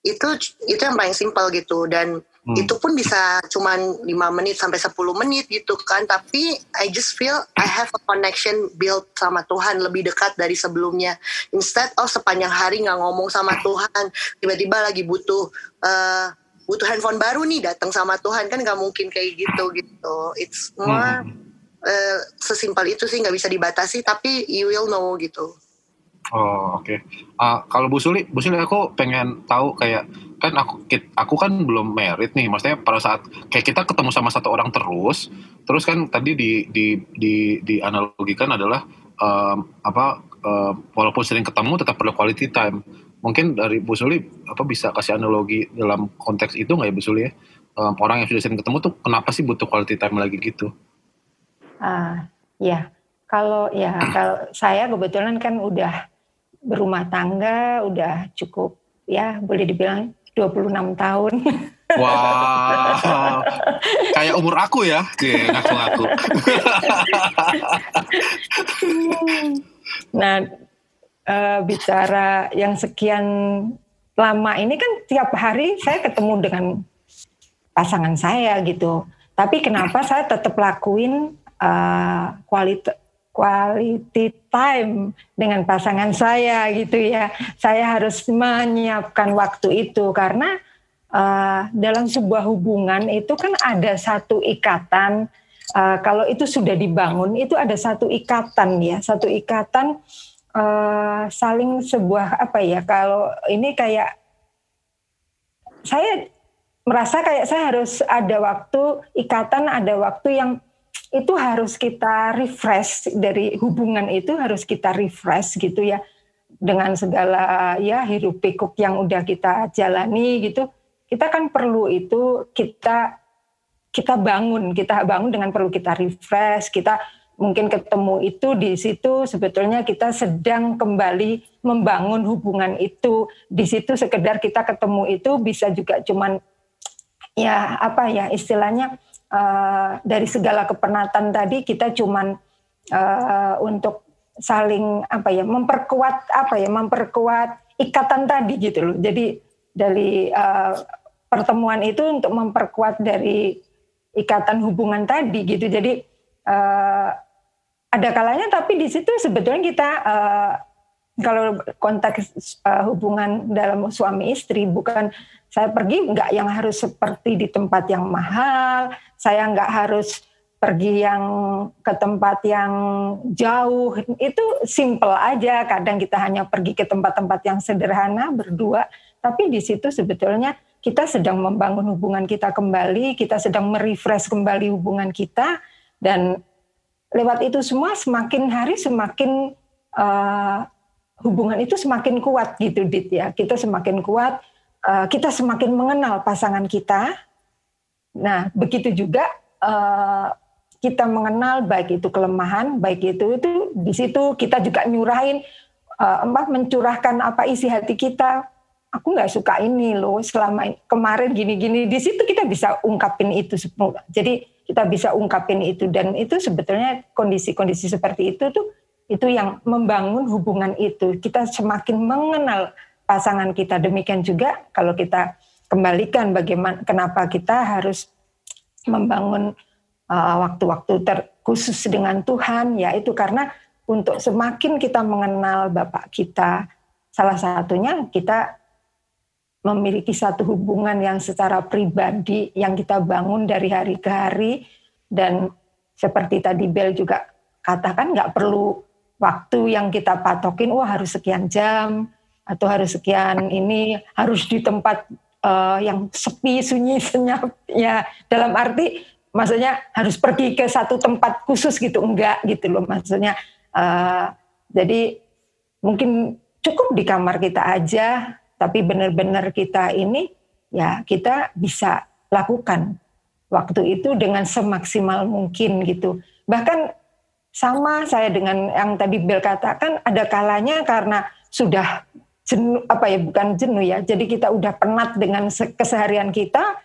Itu itu yang paling simpel gitu dan Hmm. Itu pun bisa cuma 5 menit sampai 10 menit gitu kan. Tapi I just feel I have a connection built sama Tuhan lebih dekat dari sebelumnya. Instead of sepanjang hari nggak ngomong sama Tuhan, tiba-tiba lagi butuh uh, butuh handphone baru nih datang sama Tuhan kan nggak mungkin kayak gitu gitu. It's more uh, sesimpel itu sih nggak bisa dibatasi tapi you will know gitu. Oh oke. Okay. Uh, kalau Bu Suli, Bu Suli aku pengen tahu kayak kan aku aku kan belum merit nih maksudnya pada saat kayak kita ketemu sama satu orang terus terus kan tadi di di di di analogikan adalah um, apa uh, walaupun sering ketemu tetap perlu quality time. Mungkin dari Bu Suli apa bisa kasih analogi dalam konteks itu nggak ya Bu Suli ya? Um, orang yang sudah sering ketemu tuh kenapa sih butuh quality time lagi gitu? Uh, ya, kalau ya kalau saya kebetulan kan udah berumah tangga, udah cukup ya boleh dibilang 26 tahun. Wah, wow. kayak umur aku ya, ngaku-ngaku. nah, e, bicara yang sekian lama ini kan tiap hari saya ketemu dengan pasangan saya gitu. Tapi kenapa saya tetap lakuin uh, kualitas quality time dengan pasangan saya gitu ya. Saya harus menyiapkan waktu itu karena uh, dalam sebuah hubungan itu kan ada satu ikatan. Uh, kalau itu sudah dibangun itu ada satu ikatan ya, satu ikatan uh, saling sebuah apa ya? Kalau ini kayak saya merasa kayak saya harus ada waktu ikatan, ada waktu yang itu harus kita refresh dari hubungan itu harus kita refresh gitu ya. Dengan segala ya hirup pikuk yang udah kita jalani gitu kita kan perlu itu kita kita bangun kita bangun dengan perlu kita refresh. Kita mungkin ketemu itu di situ sebetulnya kita sedang kembali membangun hubungan itu. Di situ sekedar kita ketemu itu bisa juga cuman ya apa ya istilahnya uh, dari segala kepenatan tadi kita cuman uh, untuk saling apa ya memperkuat apa ya memperkuat ikatan tadi gitu loh. Jadi dari uh, pertemuan itu untuk memperkuat dari ikatan hubungan tadi gitu. Jadi uh, ada kalanya tapi di situ sebetulnya kita uh, kalau konteks uh, hubungan dalam suami istri bukan saya pergi nggak yang harus seperti di tempat yang mahal, saya nggak harus pergi yang ke tempat yang jauh. Itu simple aja. Kadang kita hanya pergi ke tempat-tempat yang sederhana berdua, tapi di situ sebetulnya kita sedang membangun hubungan kita kembali, kita sedang merefresh kembali hubungan kita dan lewat itu semua semakin hari semakin uh, hubungan itu semakin kuat gitu dit ya. Kita semakin kuat uh, kita semakin mengenal pasangan kita. Nah, begitu juga uh, kita mengenal baik itu kelemahan, baik itu itu di situ kita juga nyurahin uh, mencurahkan apa isi hati kita. Aku nggak suka ini loh selama kemarin gini-gini. Di situ kita bisa ungkapin itu semua. Jadi kita bisa ungkapin itu dan itu sebetulnya kondisi-kondisi seperti itu tuh itu yang membangun hubungan itu. Kita semakin mengenal pasangan kita. Demikian juga kalau kita kembalikan bagaimana kenapa kita harus membangun uh, waktu-waktu uh, terkhusus dengan Tuhan, yaitu karena untuk semakin kita mengenal Bapak kita, salah satunya kita memiliki satu hubungan yang secara pribadi yang kita bangun dari hari ke hari dan seperti tadi Bel juga katakan nggak perlu waktu yang kita patokin wah harus sekian jam atau harus sekian ini harus di tempat uh, yang sepi sunyi senyap. Ya dalam arti maksudnya harus pergi ke satu tempat khusus gitu enggak gitu loh maksudnya uh, jadi mungkin cukup di kamar kita aja tapi benar-benar kita ini ya kita bisa lakukan waktu itu dengan semaksimal mungkin gitu. Bahkan sama saya dengan yang tadi Bel katakan ada kalanya karena sudah jenuh apa ya bukan jenuh ya. Jadi kita udah penat dengan keseharian kita.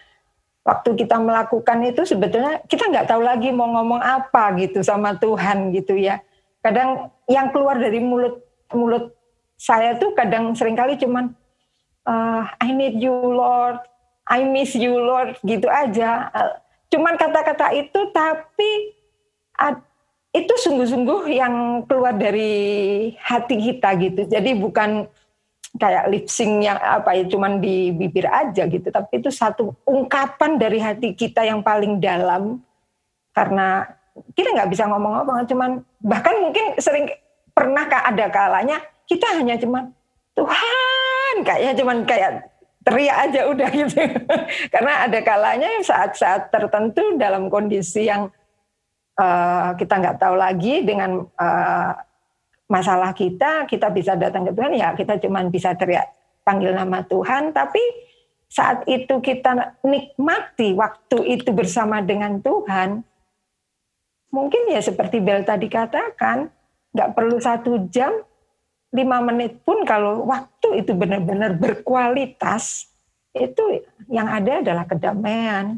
Waktu kita melakukan itu sebetulnya kita nggak tahu lagi mau ngomong apa gitu sama Tuhan gitu ya. Kadang yang keluar dari mulut mulut saya tuh kadang sering kali cuman uh, I need you Lord, I miss you Lord gitu aja. cuman kata-kata itu tapi itu sungguh-sungguh yang keluar dari hati kita gitu. Jadi bukan kayak lip sync yang apa ya cuman di bibir aja gitu. Tapi itu satu ungkapan dari hati kita yang paling dalam. Karena kita nggak bisa ngomong-ngomong cuman bahkan mungkin sering pernah ada kalanya kita hanya cuman Tuhan kayaknya cuman kayak teriak aja udah gitu. Karena ada kalanya saat-saat tertentu dalam kondisi yang uh, kita nggak tahu lagi dengan uh, masalah kita, kita bisa datang ke Tuhan, ya kita cuma bisa teriak panggil nama Tuhan, tapi saat itu kita nikmati waktu itu bersama dengan Tuhan, mungkin ya seperti Bel tadi katakan, nggak perlu satu jam, lima menit pun kalau waktu itu benar-benar berkualitas, itu yang ada adalah kedamaian,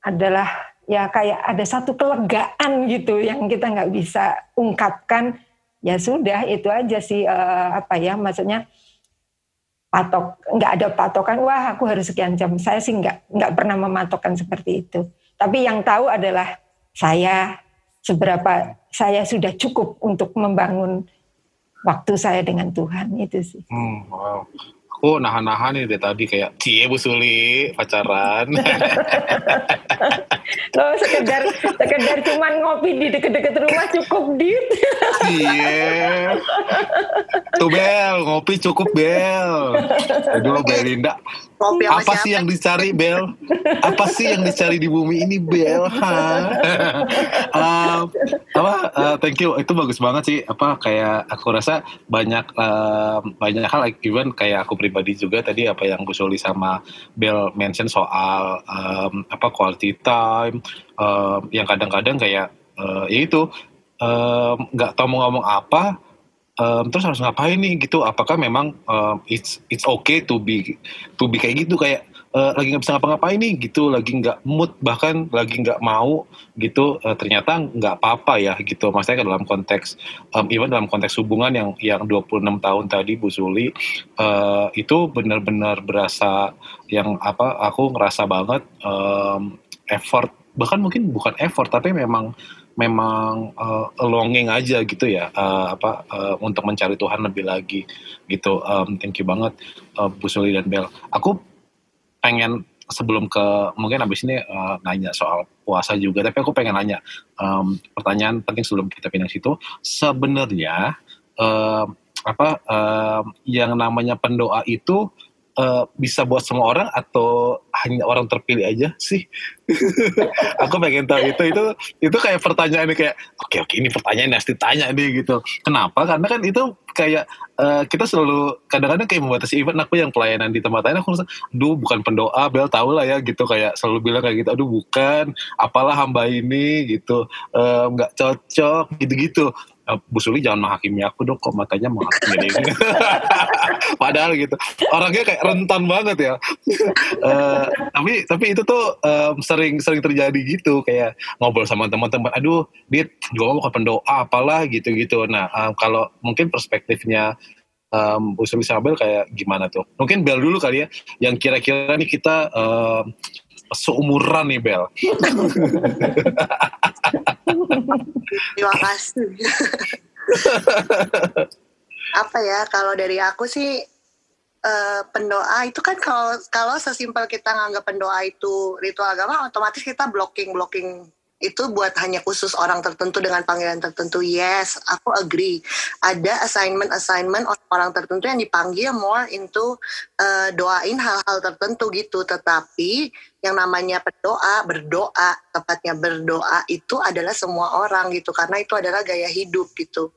adalah ya kayak ada satu kelegaan gitu yang kita nggak bisa ungkapkan. Ya sudah itu aja sih uh, apa ya maksudnya patok nggak ada patokan wah aku harus sekian jam. Saya sih nggak nggak pernah mematokkan seperti itu. Tapi yang tahu adalah saya seberapa saya sudah cukup untuk membangun waktu saya dengan Tuhan itu sih. Hmm, wow aku nahan-nahan nih dari tadi kayak cie Bu Suli pacaran. Lo sekedar sekedar cuman ngopi di deket-deket rumah cukup dit. Iya. Tuh Bel, ngopi cukup Bel. Aduh Belinda. Kopi apa siapa? sih yang dicari Bel? Apa sih yang dicari di bumi ini Bel? uh, apa? Uh, thank you. Itu bagus banget sih. Apa kayak aku rasa banyak uh, banyak hal like even kayak aku pribadi juga tadi apa yang Bu Soli sama Bel mention soal um, apa quality time um, yang kadang-kadang kayak uh, ya itu nggak um, tahu mau ngomong apa um, terus harus ngapain nih gitu. Apakah memang um, it's it's okay to be to be kayak gitu? Kayak uh, lagi nggak bisa ngapa-ngapain nih gitu. Lagi nggak mood bahkan lagi nggak mau gitu. Uh, ternyata nggak apa-apa ya gitu. Maksudnya dalam konteks um, even dalam konteks hubungan yang yang 26 tahun tadi Bu Suli uh, itu benar-benar berasa yang apa aku ngerasa banget um, effort. Bahkan mungkin bukan effort tapi memang memang uh, longing aja gitu ya uh, apa uh, untuk mencari Tuhan lebih lagi gitu. Um, thank you banget uh, Bu Suli dan Bel. Aku pengen sebelum ke mungkin abis ini uh, nanya soal puasa juga tapi aku pengen nanya um, pertanyaan penting sebelum kita pindah situ. Sebenarnya uh, apa uh, yang namanya pendoa itu uh, bisa buat semua orang atau hanya orang terpilih aja sih? aku pengen tahu itu itu itu kayak pertanyaan kayak oke oke ini pertanyaan yang ditanya nih gitu. Kenapa? Karena kan itu kayak uh, kita selalu kadang-kadang kayak membatasi event aku yang pelayanan di tempat lain aku merasa, aduh bukan pendoa, Bel tahu lah ya gitu kayak selalu bilang kayak gitu, aduh bukan, apalah hamba ini gitu, eh, nggak uh, cocok gitu-gitu Bu Suli jangan menghakimi aku dong kok matanya menghakimi ini padahal gitu. Orangnya kayak rentan banget ya. Uh, tapi tapi itu tuh um, sering sering terjadi gitu. Kayak ngobrol sama teman-teman aduh dia juga bukan pendoa apalah gitu gitu nah um, kalau mungkin perspektifnya um, Bu Suli Sabel kayak gimana tuh? Mungkin Bel dulu kali ya yang kira-kira nih kita um, seumuran nih Bel. Terima kasih. Apa ya kalau dari aku sih uh, pendoa itu kan kalau kalau sesimpel kita nganggap pendoa itu ritual agama otomatis kita blocking blocking itu buat hanya khusus orang tertentu dengan panggilan tertentu. Yes, aku agree. Ada assignment-assignment orang tertentu yang dipanggil more into uh, doain hal-hal tertentu gitu. Tetapi yang namanya berdoa, berdoa, tepatnya berdoa itu adalah semua orang gitu. Karena itu adalah gaya hidup gitu.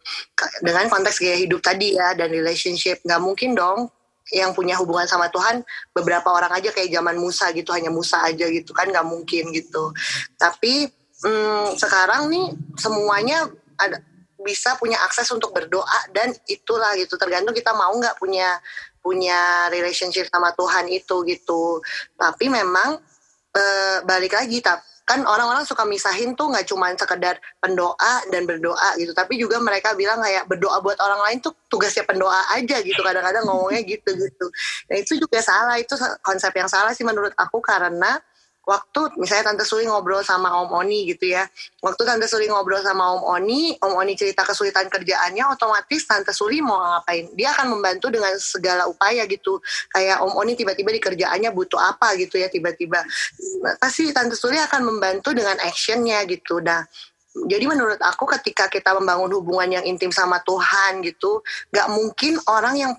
Dengan konteks gaya hidup tadi ya dan relationship. Nggak mungkin dong yang punya hubungan sama Tuhan beberapa orang aja kayak zaman Musa gitu hanya Musa aja gitu kan nggak mungkin gitu tapi hmm, sekarang nih semuanya ada bisa punya akses untuk berdoa dan itulah gitu. Tergantung kita mau nggak punya punya relationship sama Tuhan itu gitu. Tapi memang e, balik lagi tak kan orang-orang suka misahin tuh nggak cuma sekedar pendoa dan berdoa gitu. Tapi juga mereka bilang kayak berdoa buat orang lain tuh tugasnya pendoa aja gitu. Kadang-kadang ngomongnya gitu gitu dan itu juga salah. Itu konsep yang salah sih menurut aku karena waktu misalnya Tante Suli ngobrol sama Om Oni gitu ya. Waktu Tante Suli ngobrol sama Om Oni, Om Oni cerita kesulitan kerjaannya, otomatis Tante Suli mau ngapain? Dia akan membantu dengan segala upaya gitu. Kayak Om Oni tiba-tiba di kerjaannya butuh apa gitu ya tiba-tiba. Pasti Tante Suli akan membantu dengan actionnya gitu. Nah, jadi menurut aku ketika kita membangun hubungan yang intim sama Tuhan gitu, gak mungkin orang yang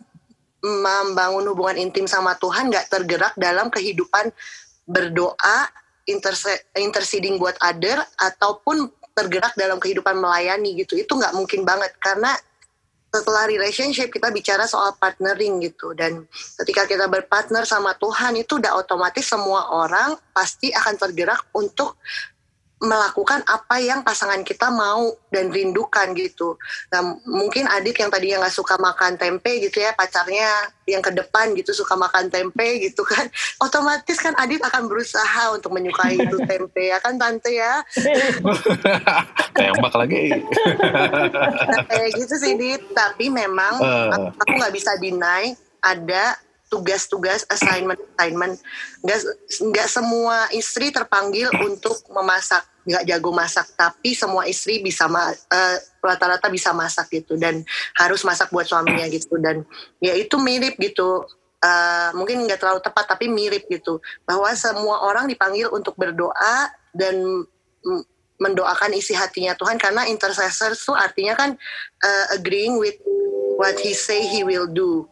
membangun hubungan intim sama Tuhan gak tergerak dalam kehidupan berdoa, interceding buat other, ataupun tergerak dalam kehidupan melayani gitu. Itu nggak mungkin banget karena setelah relationship kita bicara soal partnering gitu dan ketika kita berpartner sama Tuhan itu udah otomatis semua orang pasti akan tergerak untuk melakukan apa yang pasangan kita mau dan rindukan gitu. Nah, mungkin adik yang tadinya nggak suka makan tempe gitu ya, pacarnya yang ke depan gitu suka makan tempe gitu kan, otomatis kan adik akan berusaha untuk menyukai itu tempe ya kan tante ya. Tembak lagi. nah, kayak gitu sih, Dit. Tapi memang uh. aku nggak bisa deny ada tugas-tugas assignment assignment nggak nggak semua istri terpanggil untuk memasak nggak jago masak tapi semua istri bisa ma uh, rata-rata bisa masak gitu dan harus masak buat suaminya gitu. Dan ya itu mirip gitu. Uh, mungkin nggak terlalu tepat tapi mirip gitu. Bahwa semua orang dipanggil untuk berdoa dan mendoakan isi hatinya Tuhan. Karena intercessor itu artinya kan uh, agreeing with what he say he will do.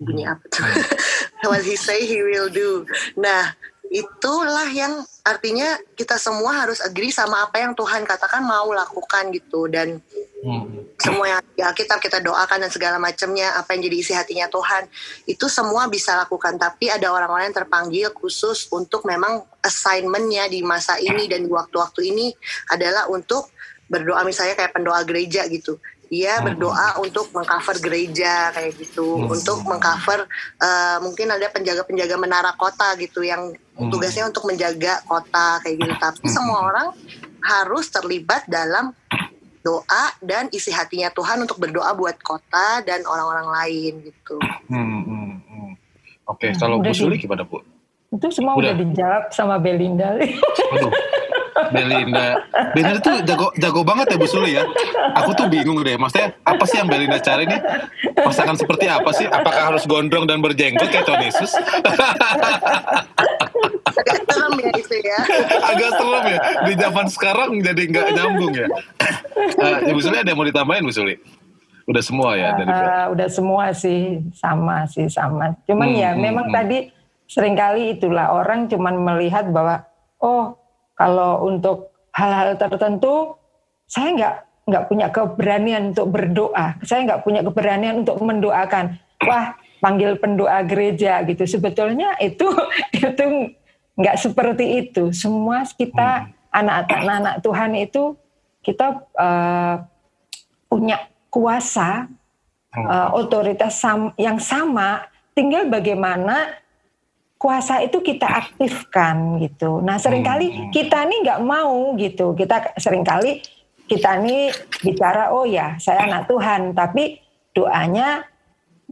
Bunyi apa tuh? What he say he will do. Nah itulah yang artinya kita semua harus agree sama apa yang Tuhan katakan mau lakukan gitu. Dan hmm. semua yang di Alkitab kita doakan dan segala macamnya apa yang jadi isi hatinya Tuhan itu semua bisa lakukan. Tapi ada orang-orang yang terpanggil khusus untuk memang assignmentnya di masa ini dan di waktu-waktu ini adalah untuk berdoa. Misalnya kayak pendoa gereja gitu dia hmm. berdoa untuk mengcover gereja kayak gitu, hmm. untuk mengcover uh, mungkin ada penjaga-penjaga menara kota gitu yang hmm. tugasnya untuk menjaga kota kayak gitu. Tapi hmm. semua orang harus terlibat dalam doa dan isi hatinya Tuhan untuk berdoa buat kota dan orang-orang lain gitu. Hmm, hmm, hmm. Oke, okay, kalau Bu Suli gimana Bu? Itu semua udah, udah dijawab sama Belinda. Aduh. Belinda. Belinda tuh jago jago banget ya Bu Suli ya. Aku tuh bingung deh. Maksudnya apa sih yang Belinda cari nih? Pasangan seperti apa sih? Apakah harus gondrong dan berjenggot kayak Tuhan Yesus? Agak serem ya itu ya. Agak serem ya. Di zaman sekarang jadi nggak nyambung ya. Uh, ya Bu Suli ada yang mau ditambahin Bu Suli? Udah semua ya? Dari uh, udah semua sih sama sih sama. Cuman hmm, ya hmm, memang hmm. tadi sering kali itulah orang cuman melihat bahwa oh kalau untuk hal-hal tertentu, saya nggak nggak punya keberanian untuk berdoa. Saya nggak punya keberanian untuk mendoakan. Wah, panggil pendoa gereja gitu. Sebetulnya itu itu nggak seperti itu. Semua kita hmm. anak-anak Tuhan itu kita uh, punya kuasa uh, otoritas sam yang sama. Tinggal bagaimana kuasa itu kita aktifkan gitu. Nah sering kali hmm. kita nih nggak mau gitu. Kita sering kali kita nih bicara oh ya saya anak Tuhan, tapi doanya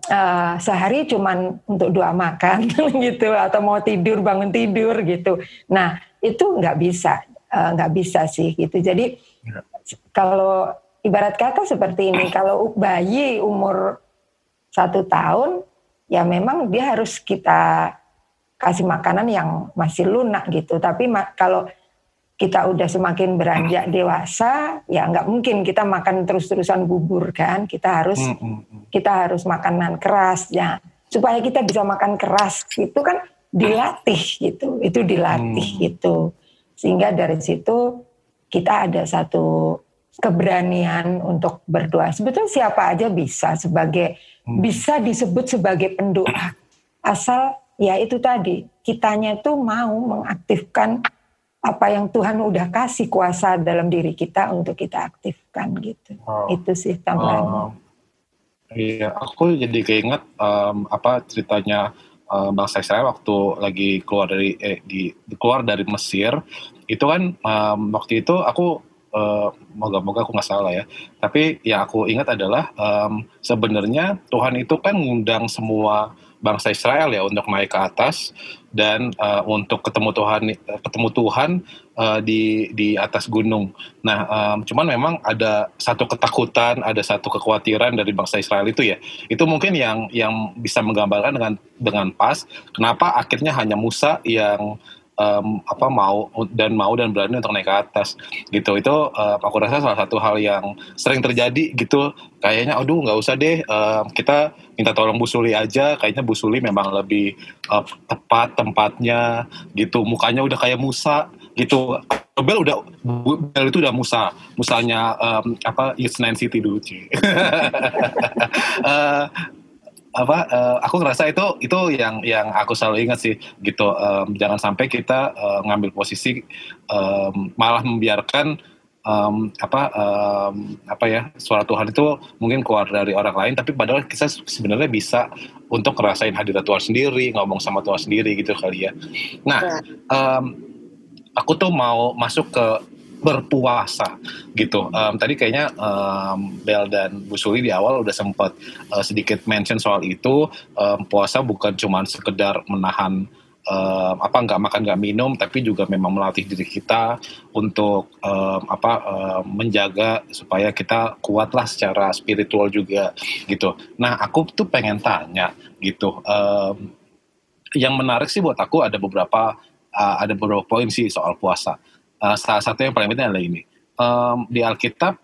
uh, sehari cuman untuk doa makan gitu atau mau tidur bangun tidur gitu. Nah itu nggak bisa uh, nggak bisa sih gitu. Jadi ya. kalau ibarat kata seperti ini, kalau bayi umur satu tahun ya memang dia harus kita kasih makanan yang masih lunak gitu. Tapi kalau kita udah semakin beranjak dewasa, ya nggak mungkin kita makan terus-terusan bubur kan. Kita harus hmm, kita harus makanan keras ya. Supaya kita bisa makan keras itu kan dilatih gitu. Itu dilatih hmm. gitu. Sehingga dari situ kita ada satu keberanian untuk berdoa. Sebetulnya siapa aja bisa sebagai hmm. bisa disebut sebagai pendoa asal ya itu tadi kitanya tuh mau mengaktifkan apa yang Tuhan udah kasih kuasa dalam diri kita untuk kita aktifkan gitu. Oh. Itu sih tambahan. Oh. Iya, aku jadi keinget um, apa ceritanya um, bangsa Israel waktu lagi keluar dari eh, di keluar dari Mesir itu kan um, waktu itu aku uh, moga-moga aku nggak salah ya. Tapi yang aku ingat adalah um, sebenarnya Tuhan itu kan ngundang semua bangsa Israel ya untuk naik ke atas dan uh, untuk ketemu Tuhan ketemu Tuhan uh, di di atas gunung. Nah, um, cuman memang ada satu ketakutan, ada satu kekhawatiran dari bangsa Israel itu ya. Itu mungkin yang yang bisa menggambarkan dengan dengan pas kenapa akhirnya hanya Musa yang um, apa mau dan mau dan berani untuk naik ke atas gitu. Itu uh, aku rasa salah satu hal yang sering terjadi gitu. Kayaknya aduh nggak usah deh uh, kita minta tolong Bu Suli aja. Kayaknya Bu Suli memang lebih uh, tepat tempatnya gitu. Mukanya udah kayak Musa gitu. Bel udah Bel itu udah Musa, Musanya um, apa Nine City dulu sih. uh, apa uh, aku ngerasa itu itu yang yang aku selalu ingat sih gitu. Um, jangan sampai kita uh, ngambil posisi um, malah membiarkan um, apa um, apa ya suara Tuhan itu mungkin keluar dari orang lain tapi padahal kita sebenarnya bisa untuk ngerasain hadirat Tuhan sendiri ngomong sama Tuhan sendiri gitu kali ya. Nah um, aku tuh mau masuk ke berpuasa gitu. Um, tadi kayaknya um, Bel dan Bu Suli di awal udah sempat uh, sedikit mention soal itu. Um, puasa bukan cuma sekedar menahan um, apa nggak makan nggak minum, tapi juga memang melatih diri kita untuk um, apa um, menjaga supaya kita kuatlah secara spiritual juga gitu. Nah aku tuh pengen tanya gitu. Um, yang menarik sih buat aku ada beberapa uh, ada beberapa poin sih soal puasa uh, salah satu yang paling penting adalah ini. Um, di Alkitab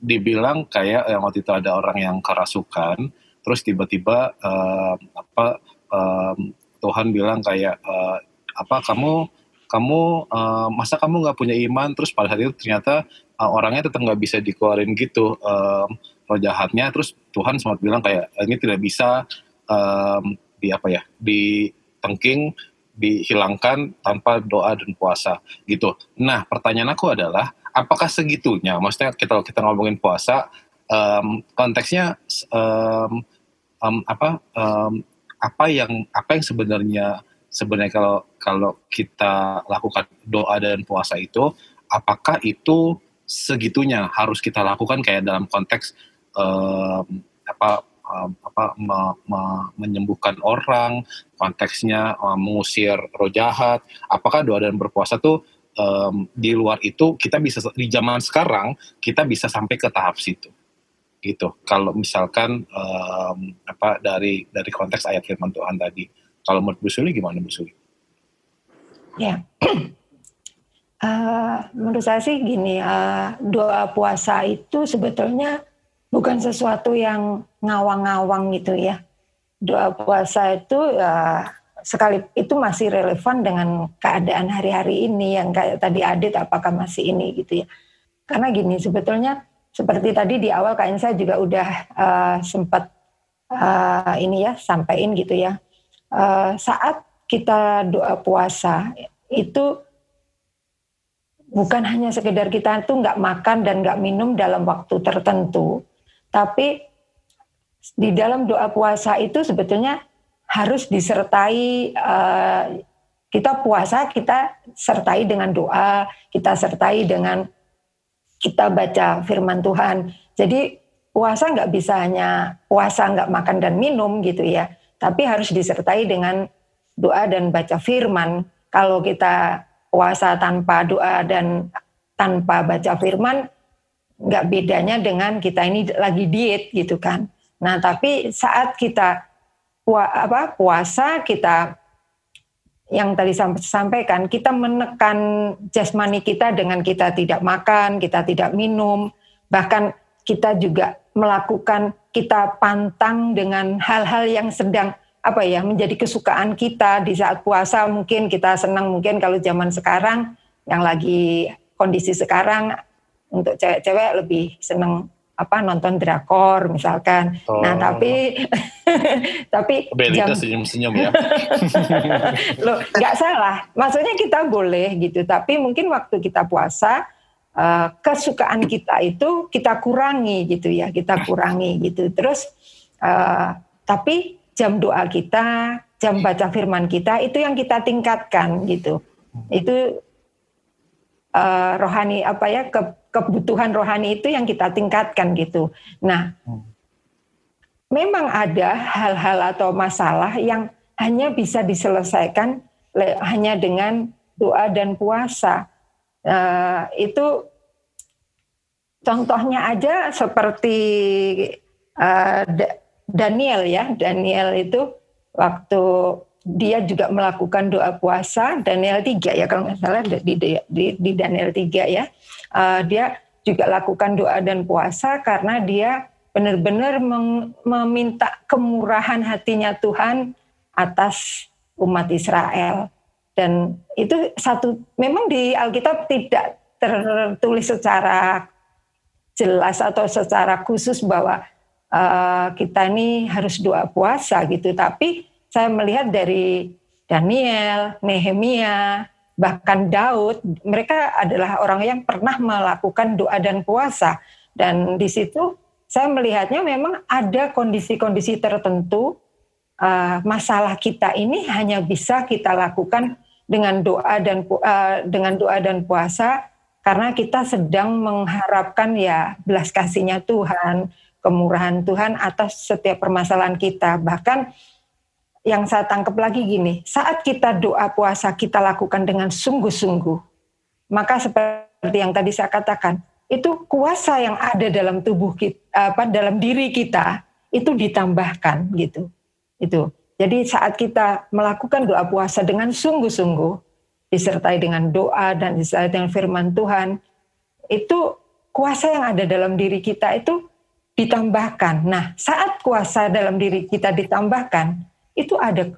dibilang kayak yang waktu itu ada orang yang kerasukan terus tiba-tiba um, apa um, Tuhan bilang kayak uh, apa kamu kamu uh, masa kamu nggak punya iman? Terus pada saat itu ternyata uh, orangnya tetap nggak bisa dikeluarin gitu um, roh jahatnya terus Tuhan sempat bilang kayak ini tidak bisa um, di apa ya di tengking dihilangkan tanpa doa dan puasa gitu. Nah pertanyaan aku adalah apakah segitunya? Maksudnya kita kita ngomongin puasa um, konteksnya um, um, apa um, apa yang apa yang sebenarnya sebenarnya kalau kalau kita lakukan doa dan puasa itu apakah itu segitunya harus kita lakukan kayak dalam konteks um, apa um, apa me, me, menyembuhkan orang, konteksnya um, mengusir roh jahat. Apakah doa dan berpuasa tuh um, di luar itu kita bisa di zaman sekarang kita bisa sampai ke tahap situ gitu. Kalau misalkan um, apa dari dari konteks ayat firman Tuhan tadi. Kalau menurut Bu gimana Bu? Ya. Uh, menurut saya sih gini, uh, doa puasa itu sebetulnya bukan sesuatu yang ngawang-ngawang gitu ya. Doa puasa itu ya sekali itu masih relevan dengan keadaan hari-hari ini yang kayak tadi Adit apakah masih ini gitu ya. Karena gini sebetulnya seperti tadi di awal kayaknya saya juga udah uh, sempat uh, ini ya sampaikan gitu ya. Uh, saat kita doa puasa itu bukan hanya sekedar kita tuh nggak makan dan nggak minum dalam waktu tertentu, tapi di dalam doa puasa itu sebetulnya harus disertai uh, kita puasa kita sertai dengan doa, kita sertai dengan kita baca firman Tuhan. Jadi puasa nggak bisa hanya puasa nggak makan dan minum gitu ya, tapi harus disertai dengan doa dan baca firman. Kalau kita puasa tanpa doa dan tanpa baca firman, nggak bedanya dengan kita ini lagi diet gitu kan. Nah tapi saat kita apa, puasa kita yang tadi sampaikan kita menekan jasmani kita dengan kita tidak makan, kita tidak minum, bahkan kita juga melakukan kita pantang dengan hal-hal yang sedang apa ya menjadi kesukaan kita di saat puasa. Mungkin kita senang mungkin kalau zaman sekarang yang lagi kondisi sekarang untuk cewek-cewek lebih seneng apa nonton drakor misalkan. Nah, oh. Nah tapi tapi Belita jam senyum-senyum ya. Loh nggak salah. Maksudnya kita boleh gitu. Tapi mungkin waktu kita puasa uh, kesukaan kita itu kita kurangi gitu ya. Kita kurangi gitu. Terus uh, tapi jam doa kita, jam baca firman kita itu yang kita tingkatkan gitu. Itu uh, rohani apa ya ke, kebutuhan rohani itu yang kita tingkatkan gitu. Nah, hmm. memang ada hal-hal atau masalah yang hanya bisa diselesaikan hanya dengan doa dan puasa. Uh, itu contohnya aja seperti uh, Daniel ya, Daniel itu waktu dia juga melakukan doa puasa Daniel 3 ya kalau nggak salah di, di, di Daniel 3 ya uh, dia juga lakukan doa dan puasa karena dia benar-benar meminta kemurahan hatinya Tuhan atas umat Israel Dan itu satu memang di Alkitab tidak tertulis secara jelas atau secara khusus bahwa uh, kita ini harus doa puasa gitu. Tapi saya melihat dari Daniel, Nehemia, bahkan Daud, mereka adalah orang yang pernah melakukan doa dan puasa. Dan di situ saya melihatnya memang ada kondisi-kondisi tertentu uh, masalah kita ini hanya bisa kita lakukan dengan doa dan uh, dengan doa dan puasa karena kita sedang mengharapkan ya belas kasihnya Tuhan, kemurahan Tuhan atas setiap permasalahan kita. Bahkan yang saya tangkap lagi gini, saat kita doa puasa kita lakukan dengan sungguh-sungguh, maka seperti yang tadi saya katakan, itu kuasa yang ada dalam tubuh kita, apa dalam diri kita itu ditambahkan gitu. Itu. Jadi saat kita melakukan doa puasa dengan sungguh-sungguh, disertai dengan doa dan disertai dengan firman Tuhan, itu kuasa yang ada dalam diri kita itu ditambahkan. Nah, saat kuasa dalam diri kita ditambahkan, itu ada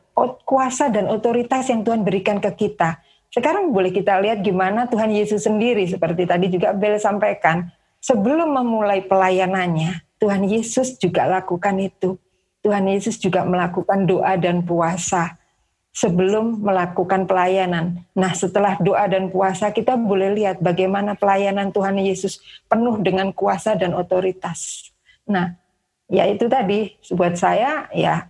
kuasa dan otoritas yang Tuhan berikan ke kita. Sekarang boleh kita lihat gimana Tuhan Yesus sendiri seperti tadi juga Bel sampaikan. Sebelum memulai pelayanannya, Tuhan Yesus juga lakukan itu. Tuhan Yesus juga melakukan doa dan puasa sebelum melakukan pelayanan. Nah, setelah doa dan puasa kita boleh lihat bagaimana pelayanan Tuhan Yesus penuh dengan kuasa dan otoritas. Nah, ya itu tadi buat saya ya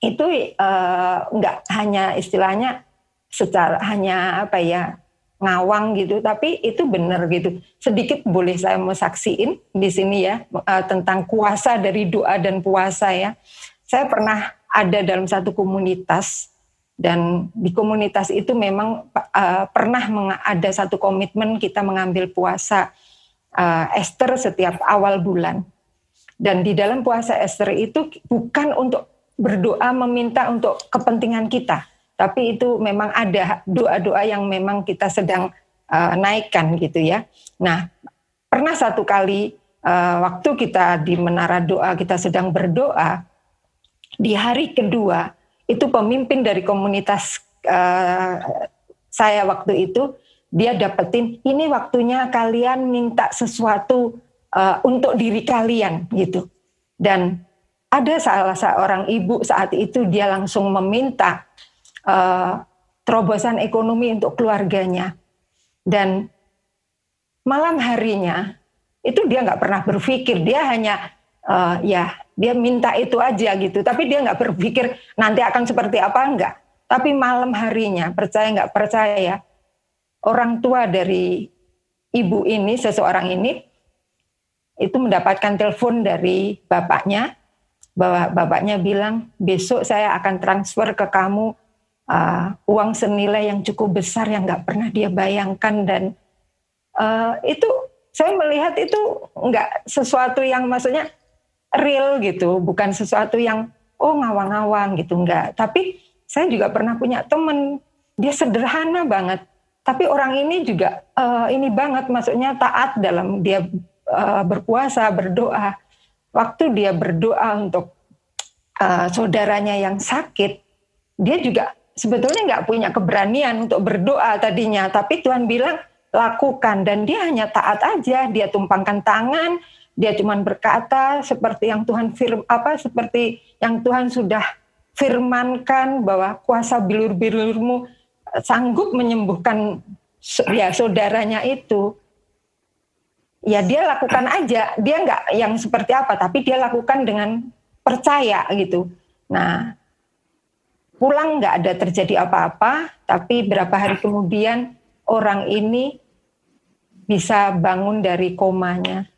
itu uh, nggak hanya istilahnya secara hanya apa ya ngawang gitu, tapi itu benar gitu. Sedikit boleh saya mau saksiin di sini ya uh, tentang kuasa dari doa dan puasa ya. Saya pernah ada dalam satu komunitas dan di komunitas itu memang uh, pernah ada satu komitmen kita mengambil puasa uh, Esther setiap awal bulan. Dan di dalam puasa Esther itu bukan untuk berdoa meminta untuk kepentingan kita, tapi itu memang ada doa-doa yang memang kita sedang uh, naikkan gitu ya. Nah, pernah satu kali uh, waktu kita di menara doa kita sedang berdoa di hari kedua itu pemimpin dari komunitas uh, saya waktu itu dia dapetin ini waktunya kalian minta sesuatu uh, untuk diri kalian gitu dan ada salah seorang ibu saat itu dia langsung meminta uh, terobosan ekonomi untuk keluarganya. Dan malam harinya itu dia nggak pernah berpikir dia hanya uh, ya dia minta itu aja gitu. Tapi dia nggak berpikir nanti akan seperti apa enggak tapi malam harinya percaya nggak percaya orang tua dari ibu ini seseorang ini itu mendapatkan telepon dari bapaknya bahwa bapaknya bilang besok saya akan transfer ke kamu uh, uang senilai yang cukup besar yang nggak pernah dia bayangkan. Dan uh, itu saya melihat itu nggak sesuatu yang maksudnya real gitu, bukan sesuatu yang oh ngawang-ngawang gitu nggak. Tapi saya juga pernah punya temen dia sederhana banget, tapi orang ini juga uh, ini banget, maksudnya taat dalam dia uh, berpuasa, berdoa waktu dia berdoa untuk uh, saudaranya yang sakit, dia juga sebetulnya nggak punya keberanian untuk berdoa tadinya, tapi Tuhan bilang lakukan. Dan dia hanya taat aja, dia tumpangkan tangan, dia cuma berkata seperti yang Tuhan firm apa seperti yang Tuhan sudah firmankan bahwa kuasa bilur-bilurmu sanggup menyembuhkan ya saudaranya itu ya dia lakukan aja. Dia nggak yang seperti apa tapi dia lakukan dengan percaya gitu. Nah pulang nggak ada terjadi apa-apa tapi berapa hari kemudian orang ini bisa bangun dari komanya.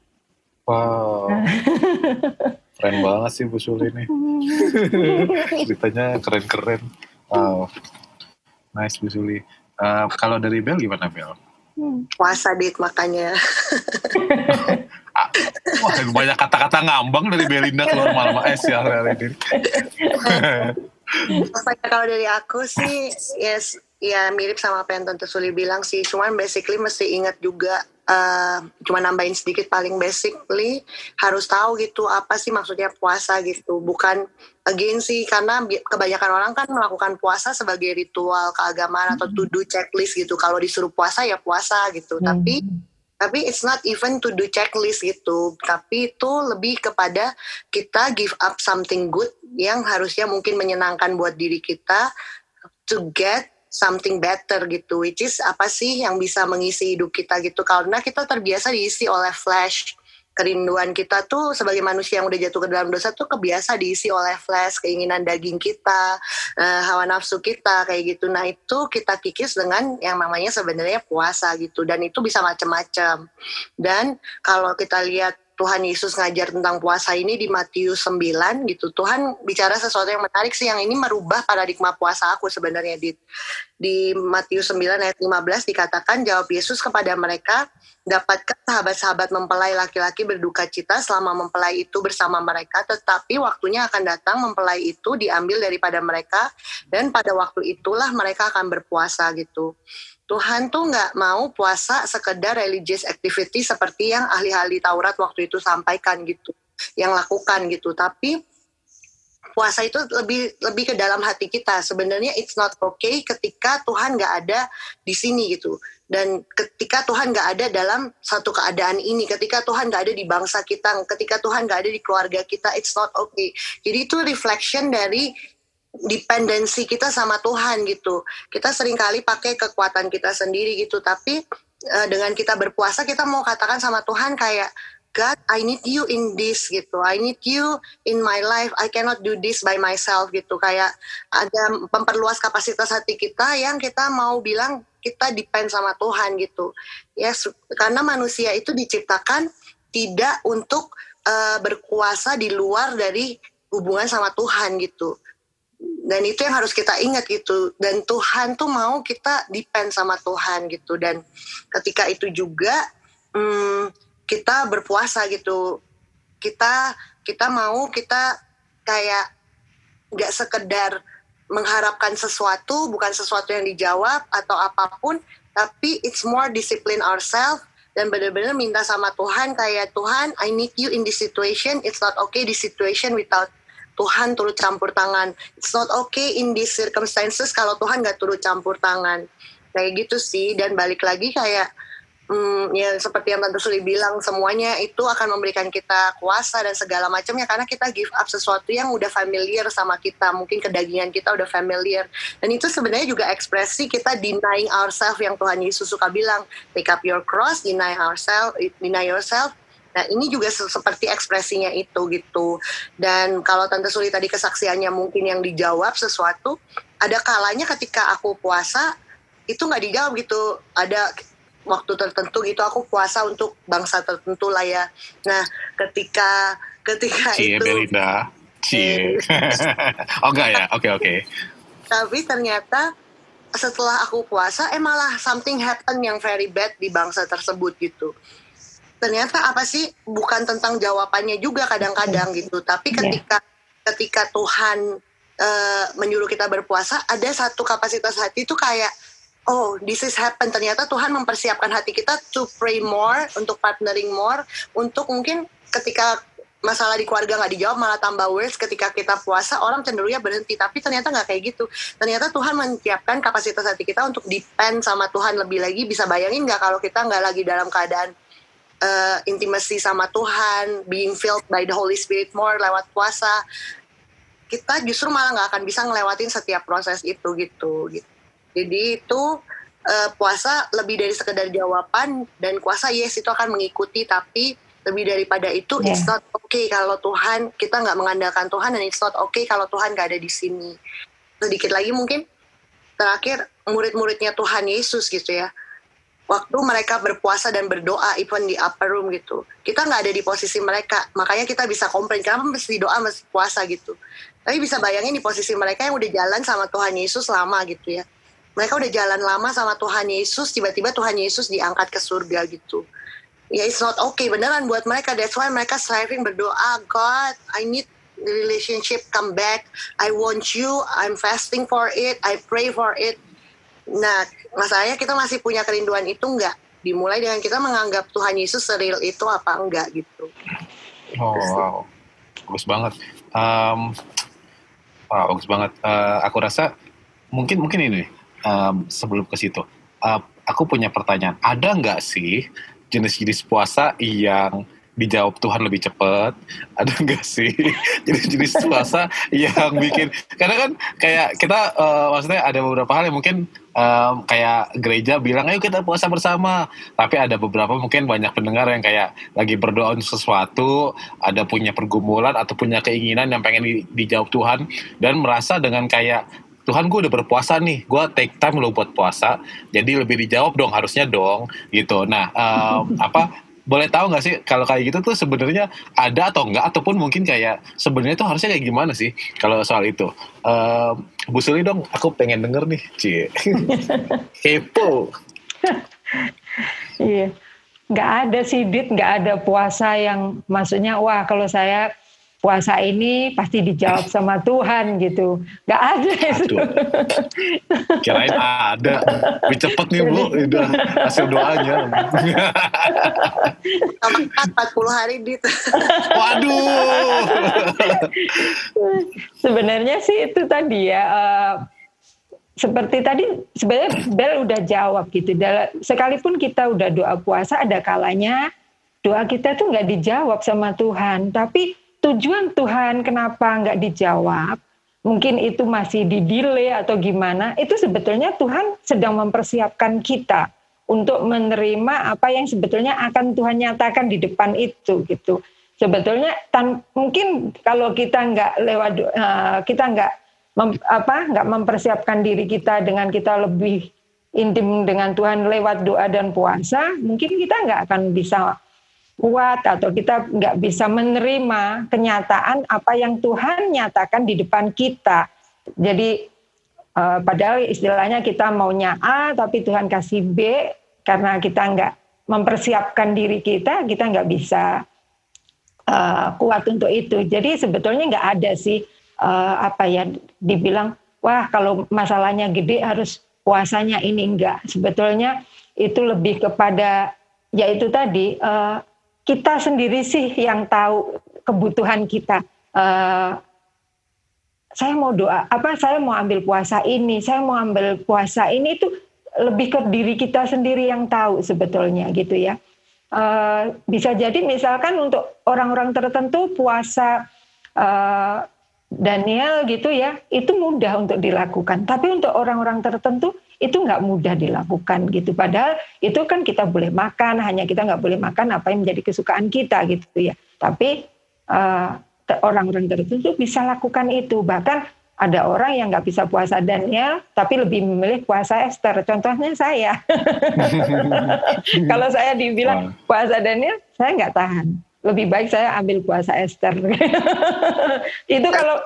Wow. Keren banget sih Bu Suli ini ceritanya keren-keren. Wow. Nice Bu Suli. Uh, kalau dari Bel gimana Bel Hmm. Puasa dit makanya. Wah, banyak kata-kata ngambang dari Belinda keluar malam es ya hari ini. kalau dari aku sih, yes, ya mirip sama apa yang Tante Suli bilang sih. Cuman basically mesti ingat juga uh, cuma nambahin sedikit paling basically harus tahu gitu apa sih maksudnya puasa gitu bukan again sih karena kebanyakan orang kan melakukan puasa sebagai ritual keagamaan atau to do checklist gitu. Kalau disuruh puasa ya puasa gitu. Hmm. tapi tapi it's not even to do checklist gitu. Tapi itu lebih kepada kita give up something good yang harusnya mungkin menyenangkan buat diri kita to get something better gitu. Which is apa sih yang bisa mengisi hidup kita gitu. Karena kita terbiasa diisi oleh flash kerinduan kita tuh sebagai manusia yang udah jatuh ke dalam dosa tuh kebiasa diisi oleh flash keinginan daging kita uh, hawa nafsu kita kayak gitu. Nah itu kita kikis dengan yang namanya sebenarnya puasa gitu. Dan itu bisa macam-macam dan kalau kita lihat Tuhan Yesus ngajar tentang puasa ini di Matius 9 gitu. Tuhan bicara sesuatu yang menarik sih yang ini merubah paradigma puasa aku sebenarnya di di Matius 9 ayat 15 dikatakan jawab Yesus kepada mereka, dapatkah sahabat-sahabat mempelai laki-laki berduka cita selama mempelai itu bersama mereka, tetapi waktunya akan datang mempelai itu diambil daripada mereka dan pada waktu itulah mereka akan berpuasa gitu. Tuhan tuh nggak mau puasa sekedar religious activity seperti yang ahli-ahli Taurat waktu itu sampaikan gitu, yang lakukan gitu. Tapi puasa itu lebih lebih ke dalam hati kita. Sebenarnya it's not okay ketika Tuhan nggak ada di sini gitu. Dan ketika Tuhan nggak ada dalam satu keadaan ini, ketika Tuhan nggak ada di bangsa kita, ketika Tuhan nggak ada di keluarga kita, it's not okay. Jadi itu reflection dari dependensi kita sama Tuhan gitu. Kita sering kali pakai kekuatan kita sendiri gitu, tapi uh, dengan kita berpuasa kita mau katakan sama Tuhan kayak God, I need you in this gitu. I need you in my life. I cannot do this by myself gitu. Kayak ada memperluas kapasitas hati kita yang kita mau bilang kita depend sama Tuhan gitu. Ya, yes, karena manusia itu diciptakan tidak untuk uh, berkuasa di luar dari hubungan sama Tuhan gitu dan itu yang harus kita ingat gitu. Dan Tuhan tuh mau kita depend sama Tuhan gitu. Dan ketika itu juga hmm, kita berpuasa gitu. Kita kita mau kita kayak nggak sekedar mengharapkan sesuatu bukan sesuatu yang dijawab atau apa pun tapi it's more discipline ourselves dan benar-benar minta sama Tuhan kayak Tuhan I need you in this situation. It's not okay this situation without Tuhan turut campur tangan. It's not okay in these circumstances kalau Tuhan nggak turut campur tangan. Kayak gitu sih. Dan balik lagi kayak hmm, ya seperti yang Tante Suli bilang semuanya itu akan memberikan kita kuasa dan segala macamnya karena kita give up sesuatu yang udah familiar sama kita mungkin kedagingan kita udah familiar dan itu sebenarnya juga ekspresi kita denying ourselves yang Tuhan Yesus suka bilang take up your cross deny ourselves deny yourself Nah ini juga seperti ekspresinya itu gitu. Dan kalau Tante Suli tadi kesaksiannya mungkin yang dijawab sesuatu, ada kalanya ketika aku puasa itu nggak dijawab gitu. Ada waktu tertentu gitu aku puasa untuk bangsa tertentu lah ya. Nah ketika ketika Cie, itu. Belinda. Cie. oh enggak ya? Oke okay, oke. Okay. Tapi ternyata setelah aku puasa, eh malah something happen yang very bad di bangsa tersebut gitu ternyata apa sih bukan tentang jawabannya juga kadang-kadang gitu. Tapi iya. ketika yeah. ketika Tuhan uh, menyuruh kita berpuasa ada satu kapasitas hati itu kayak oh this is happen. Ternyata Tuhan mempersiapkan hati kita to pray more untuk partnering more untuk mungkin ketika masalah di keluarga nggak dijawab malah tambah worse ketika kita puasa orang cenderungnya berhenti. Tapi ternyata nggak kayak gitu. Ternyata Tuhan menyiapkan kapasitas hati kita untuk depend sama Tuhan lebih lagi. Bisa bayangin nggak kalau kita nggak lagi dalam keadaan uh, intimasi sama Tuhan, being filled by the Holy Spirit more lewat puasa, kita justru malah nggak akan bisa ngelewatin setiap proses itu gitu. gitu. Jadi itu uh, puasa lebih dari sekedar jawaban dan kuasa yes itu akan mengikuti tapi lebih daripada itu yeah. it's not okay kalau Tuhan kita nggak mengandalkan Tuhan dan it's not okay kalau Tuhan nggak ada di sini. Sedikit lagi mungkin terakhir murid-muridnya Tuhan Yesus gitu ya waktu mereka berpuasa dan berdoa even di upper room gitu. Kita nggak ada di posisi mereka makanya kita bisa komplain kenapa mesti doa mesti puasa? gitu. Tapi bisa bayangin di posisi mereka yang udah jalan sama Tuhan Yesus lama gitu ya. Mereka udah jalan lama sama Tuhan Yesus tiba-tiba Tuhan Yesus diangkat ke surga gitu. Ya it's not okay beneran buat mereka. That's why mereka striving berdoa God I need relationship come back. I want you I'm fasting for it I pray for it Nah, masalahnya kita masih punya kerinduan itu enggak? dimulai dengan kita menganggap Tuhan Yesus seril itu apa enggak gitu. Oh wow, bagus banget. Um, wow, bagus banget. Uh, aku rasa mungkin mungkin ini um, sebelum ke situ, uh, aku punya pertanyaan. Ada nggak sih jenis-jenis puasa yang dijawab Tuhan lebih cepat ada enggak sih jenis-jenis puasa yang bikin karena kan kayak kita uh, maksudnya ada beberapa hal yang mungkin um, kayak gereja bilang ayo kita puasa bersama tapi ada beberapa mungkin banyak pendengar yang kayak lagi berdoa untuk sesuatu ada punya pergumulan atau punya keinginan yang pengen di, dijawab Tuhan dan merasa dengan kayak Tuhan gue udah berpuasa nih, gue take time lo buat puasa, jadi lebih dijawab dong harusnya dong gitu. Nah um, apa boleh tahu nggak sih kalau kayak gitu tuh sebenarnya ada atau enggak ataupun mungkin kayak sebenarnya tuh harusnya kayak gimana sih kalau soal itu? Uh, Bu Suli dong aku pengen denger nih cie kepo. Iya. Nggak ada sih dit. Nggak ada puasa yang maksudnya wah kalau saya puasa ini pasti dijawab sama Tuhan gitu. Gak ada itu. Kirain ada. Lebih cepet nih Bu, udah hasil doanya. Sama 40 hari dit. Waduh. Sebenarnya sih itu tadi ya. Uh, seperti tadi sebenarnya Bel udah jawab gitu. Sekalipun kita udah doa puasa ada kalanya doa kita tuh nggak dijawab sama Tuhan. Tapi tujuan Tuhan kenapa nggak dijawab, mungkin itu masih di delay atau gimana, itu sebetulnya Tuhan sedang mempersiapkan kita untuk menerima apa yang sebetulnya akan Tuhan nyatakan di depan itu gitu. Sebetulnya tan mungkin kalau kita nggak lewat uh, kita nggak mem, apa nggak mempersiapkan diri kita dengan kita lebih intim dengan Tuhan lewat doa dan puasa, mungkin kita nggak akan bisa kuat atau kita nggak bisa menerima kenyataan apa yang Tuhan nyatakan di depan kita. Jadi uh, padahal istilahnya kita maunya A tapi Tuhan kasih B karena kita nggak mempersiapkan diri kita, kita nggak bisa uh, kuat untuk itu. Jadi sebetulnya nggak ada sih uh, apa ya dibilang wah kalau masalahnya gede harus puasanya ini enggak. Sebetulnya itu lebih kepada yaitu tadi uh, kita sendiri sih yang tahu kebutuhan kita. Uh, saya mau doa, apa saya mau ambil puasa ini, saya mau ambil puasa ini itu lebih ke diri kita sendiri yang tahu sebetulnya gitu ya. Uh, bisa jadi misalkan untuk orang-orang tertentu puasa uh, Daniel gitu ya, itu mudah untuk dilakukan. Tapi untuk orang-orang tertentu itu nggak mudah dilakukan gitu. Padahal itu kan kita boleh makan, hanya kita nggak boleh makan apa yang menjadi kesukaan kita gitu ya. Tapi uh, orang-orang tertentu bisa lakukan itu. Bahkan ada orang yang nggak bisa puasa Daniel, tapi lebih memilih puasa Esther. Contohnya saya. Kalau saya dibilang puasa Daniel, saya nggak tahan. Lebih baik saya ambil puasa Esther. itu kalau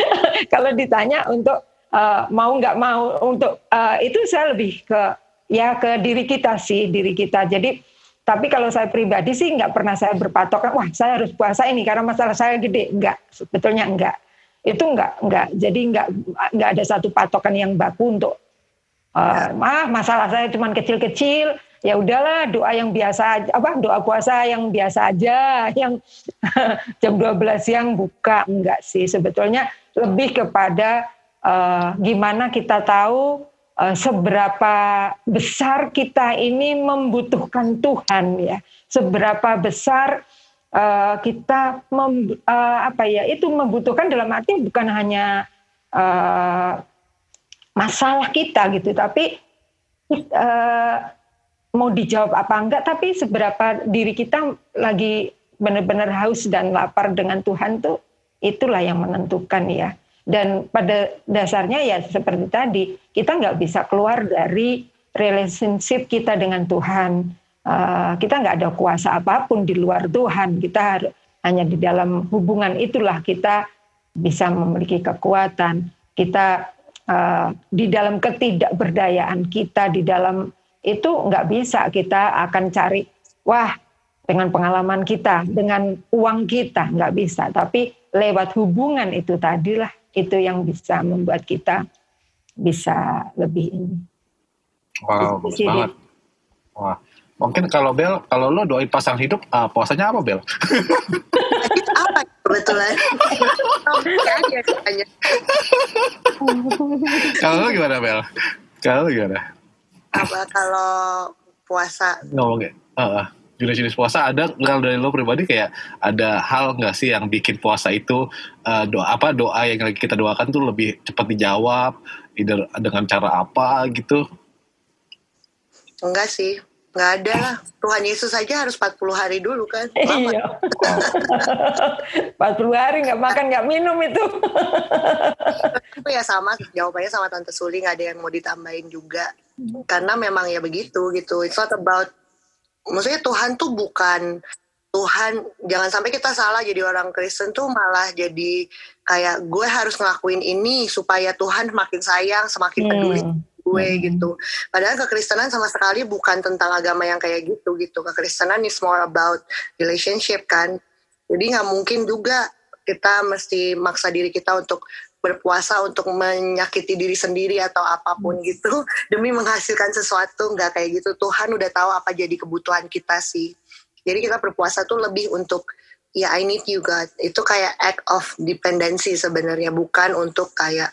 kalau ditanya untuk uh, mau nggak mau untuk uh, itu saya lebih ke ya ke diri kita sih diri kita. Jadi tapi kalau saya pribadi sih nggak pernah saya berpatokan wah saya harus puasa ini karena masalah saya gede. Nggak sebetulnya nggak. Itu nggak nggak. Jadi nggak nggak ada satu patokan yang baku untuk uh, ah masalah saya cuma kecil-kecil. Ya udahlah doa yang biasa apa doa puasa yang biasa aja yang jam 12 siang buka. Enggak sih sebetulnya lebih kepada uh, gimana kita tahu uh, seberapa besar kita ini membutuhkan Tuhan ya, seberapa besar uh, kita mem, uh, apa ya itu membutuhkan dalam arti bukan hanya uh, masalah kita gitu, tapi uh, mau dijawab apa enggak, tapi seberapa diri kita lagi benar-benar haus dan lapar dengan Tuhan tuh itulah yang menentukan ya. Dan pada dasarnya ya seperti tadi, kita nggak bisa keluar dari relationship kita dengan Tuhan. Uh, kita nggak ada kuasa apa pun di luar Tuhan. Kita hanya di dalam hubungan itulah kita bisa memiliki kekuatan. Kita uh, di dalam ketidakberdayaan kita, di dalam itu nggak bisa kita akan cari, wah dengan pengalaman kita, dengan uang kita nggak bisa. Tapi lewat hubungan itu tadilah itu yang bisa membuat kita bisa lebih ini. Wow, bagus banget. Wah, Mungkin kalau Bel, kalau lo doain pasang hidup, uh, puasanya apa Bel? apa kebetulan? kalau lo gimana Bel? Kalau lo gimana? Apa kalau puasa? Ngomongnya, uh, jenis-jenis puasa ada kalau dari lo pribadi kayak ada hal nggak sih yang bikin puasa itu uh, doa apa doa yang lagi kita doakan tuh lebih cepat dijawab either dengan cara apa gitu? Enggak sih nggak ada lah. Tuhan Yesus saja harus 40 hari dulu kan iya. 40 hari nggak makan nggak minum itu. Itu ya sama jawabannya sama Tante Suli nggak ada yang mau ditambahin juga. Karena memang ya begitu gitu. It's not about maksudnya Tuhan tuh bukan Tuhan jangan sampai kita salah jadi orang Kristen tuh malah jadi kayak gue harus ngelakuin ini supaya Tuhan makin sayang semakin peduli hmm. gue hmm. gitu padahal kekristenan sama sekali bukan tentang agama yang kayak gitu gitu kekristenan is more about relationship kan jadi nggak mungkin juga kita mesti maksa diri kita untuk berpuasa untuk menyakiti diri sendiri atau apa pun hmm. gitu demi menghasilkan sesuatu nggak kayak gitu. Tuhan udah tahu apa jadi kebutuhan kita sih. Jadi kita berpuasa tuh lebih untuk ya I need you God. Itu kayak act of dependency sebenarnya bukan untuk kayak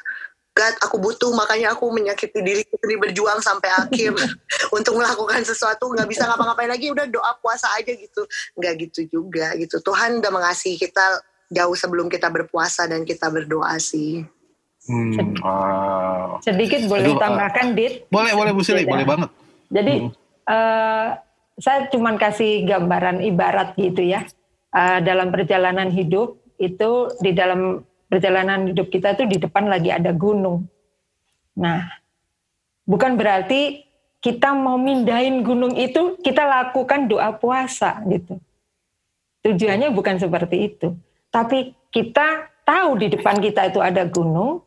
God aku butuh makanya aku menyakiti diri sendiri berjuang sampai akhir. Untuk melakukan sesuatu nggak bisa ngapa-ngapain lagi udah doa puasa aja gitu. Nggak gitu juga gitu. Tuhan udah mengasihi kita jauh sebelum kita berpuasa dan kita berdoa sih. Hmm, wow. Sedikit boleh Aduh, tambahkan, uh, Dit? Boleh, boleh Bu Sili, boleh banget. Jadi hmm. uh, saya cuma kasih gambaran ibarat gitu ya. Uh, dalam perjalanan hidup itu di dalam perjalanan hidup kita tuh di depan lagi ada gunung. Nah, bukan berarti kita mau mindahin gunung itu kita lakukan doa puasa gitu. Tujuannya bukan seperti itu. Tapi kita tahu di depan kita itu ada gunung,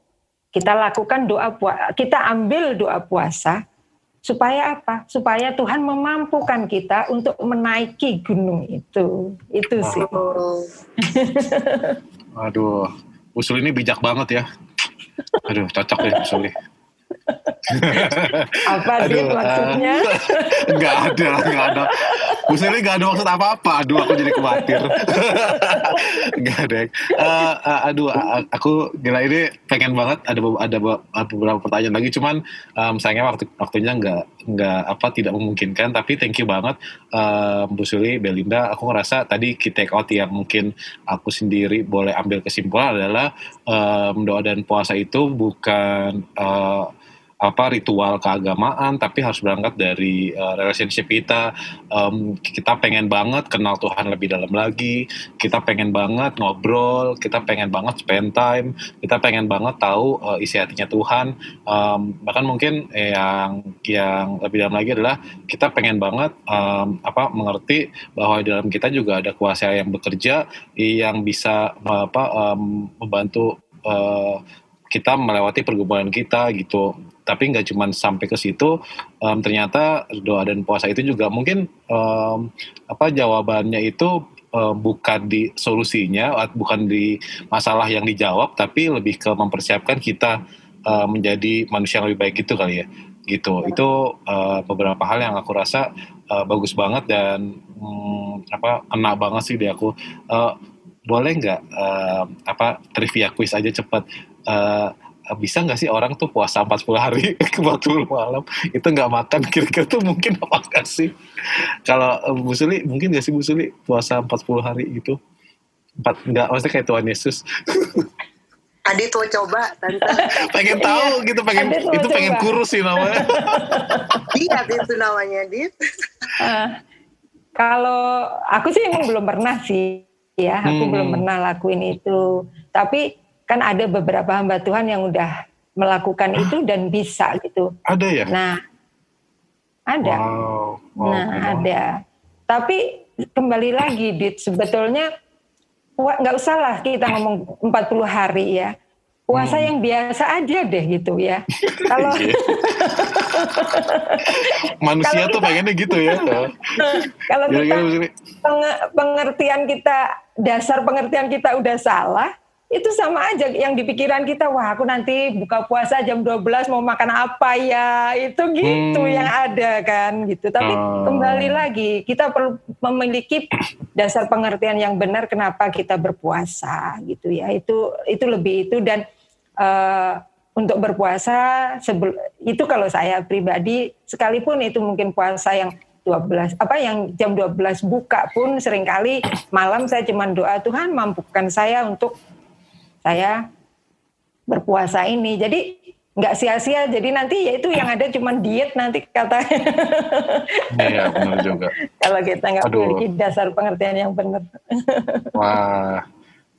kita lakukan doa puasa, kita ambil doa puasa supaya apa? Supaya Tuhan memampukan kita untuk menaiki gunung itu. Itu sih. Aduh, usul ini bijak banget ya. Aduh, cocok ya usul ini. apa Aduh, maksudnya? Uh, gak ada, gak ada. Bu Sili gak ada maksud apa-apa. Aduh, aku jadi khawatir. gak ada. Uh, uh, aduh, aku gila ini pengen banget ada ada beberapa pertanyaan lagi. Cuman um, sayangnya waktu waktunya nggak nggak apa tidak memungkinkan. Tapi thank you banget um, Bu Suli, Belinda. Aku ngerasa tadi kita take out yang mungkin aku sendiri boleh ambil kesimpulan adalah um, doa dan puasa itu bukan uh, apa ritual keagamaan tapi harus berangkat dari uh, relationship kita. Um, kita pengen banget kenal Tuhan lebih dalam lagi. Kita pengen banget ngobrol kita pengen banget spend time kita pengen banget tahu uh, isi hatinya Tuhan. Um, bahkan mungkin yang yang lebih dalam lagi adalah kita pengen banget um, apa mengerti bahwa di dalam kita juga ada kuasa yang bekerja yang bisa apa um, membantu uh, kita melewati pergumulan kita gitu tapi nggak cuma sampai ke situ um, ternyata doa dan puasa itu juga mungkin um, apa jawabannya itu um, bukan di solusinya bukan di masalah yang dijawab tapi lebih ke mempersiapkan kita um, menjadi manusia yang lebih baik gitu kali ya. Gitu. Itu uh, beberapa hal yang aku rasa uh, bagus banget dan um, apa kena banget sih di aku. Uh, boleh nggak uh, apa trivia quiz aja cepat uh, bisa nggak sih orang tuh puasa 40 hari ke 40 malam? Itu nggak makan kira-kira tuh mungkin apa nggak sih? Kalau uh, Bu Suli mungkin nggak sih Bu Suli puasa 40 hari gitu? Empat nggak maksudnya kayak Tuhan Yesus. Adit mau coba tante. Pengen tahu gitu pengen itu coba. pengen kurus sih namanya. Iya itu namanya Adit uh, kalau aku sih emang belum pernah sih ya. Aku hmm. belum pernah lakuin itu. Tapi kan ada beberapa hamba Tuhan yang udah melakukan itu dan bisa gitu. Ada ya? Nah, ada. Wow. wow nah, wow. ada. Tapi kembali lagi, Dit, sebetulnya nggak usah lah kita ngomong 40 hari ya. Puasa hmm. yang biasa aja deh gitu ya. Kalau iya. manusia tuh pengennya gitu ya. kalau kita pengertian kita dasar pengertian kita udah salah, itu sama aja yang di pikiran kita wah aku nanti buka puasa jam 12 mau makan apa ya itu gitu hmm. yang ada kan gitu tapi oh. kembali lagi kita perlu memiliki dasar pengertian yang benar kenapa kita berpuasa gitu ya itu itu lebih itu dan uh, untuk berpuasa itu kalau saya pribadi sekalipun itu mungkin puasa yang 12 apa yang jam 12 buka pun sering kali malam saya cuma doa Tuhan mampukan saya untuk saya berpuasa ini. Jadi nggak sia-sia. Jadi nanti ya itu yang ada cuma diet nanti kata. Iya benar juga. Kalau kita nggak memiliki dasar pengertian yang benar. Wah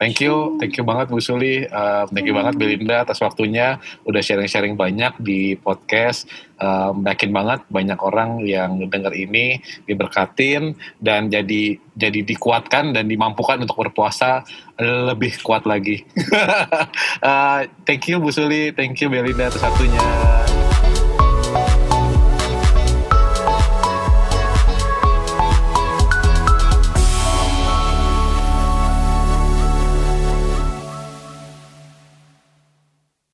Thank you, thank you banget Bu Suli, uh, thank you banget Belinda atas waktunya, udah sharing-sharing banyak di podcast. Uh, yakin banget banyak orang yang dengar ini diberkatin dan jadi jadi dikuatkan dan dimampukan untuk berpuasa lebih kuat lagi. uh, thank you Bu Suli, thank you Belinda atas waktunya.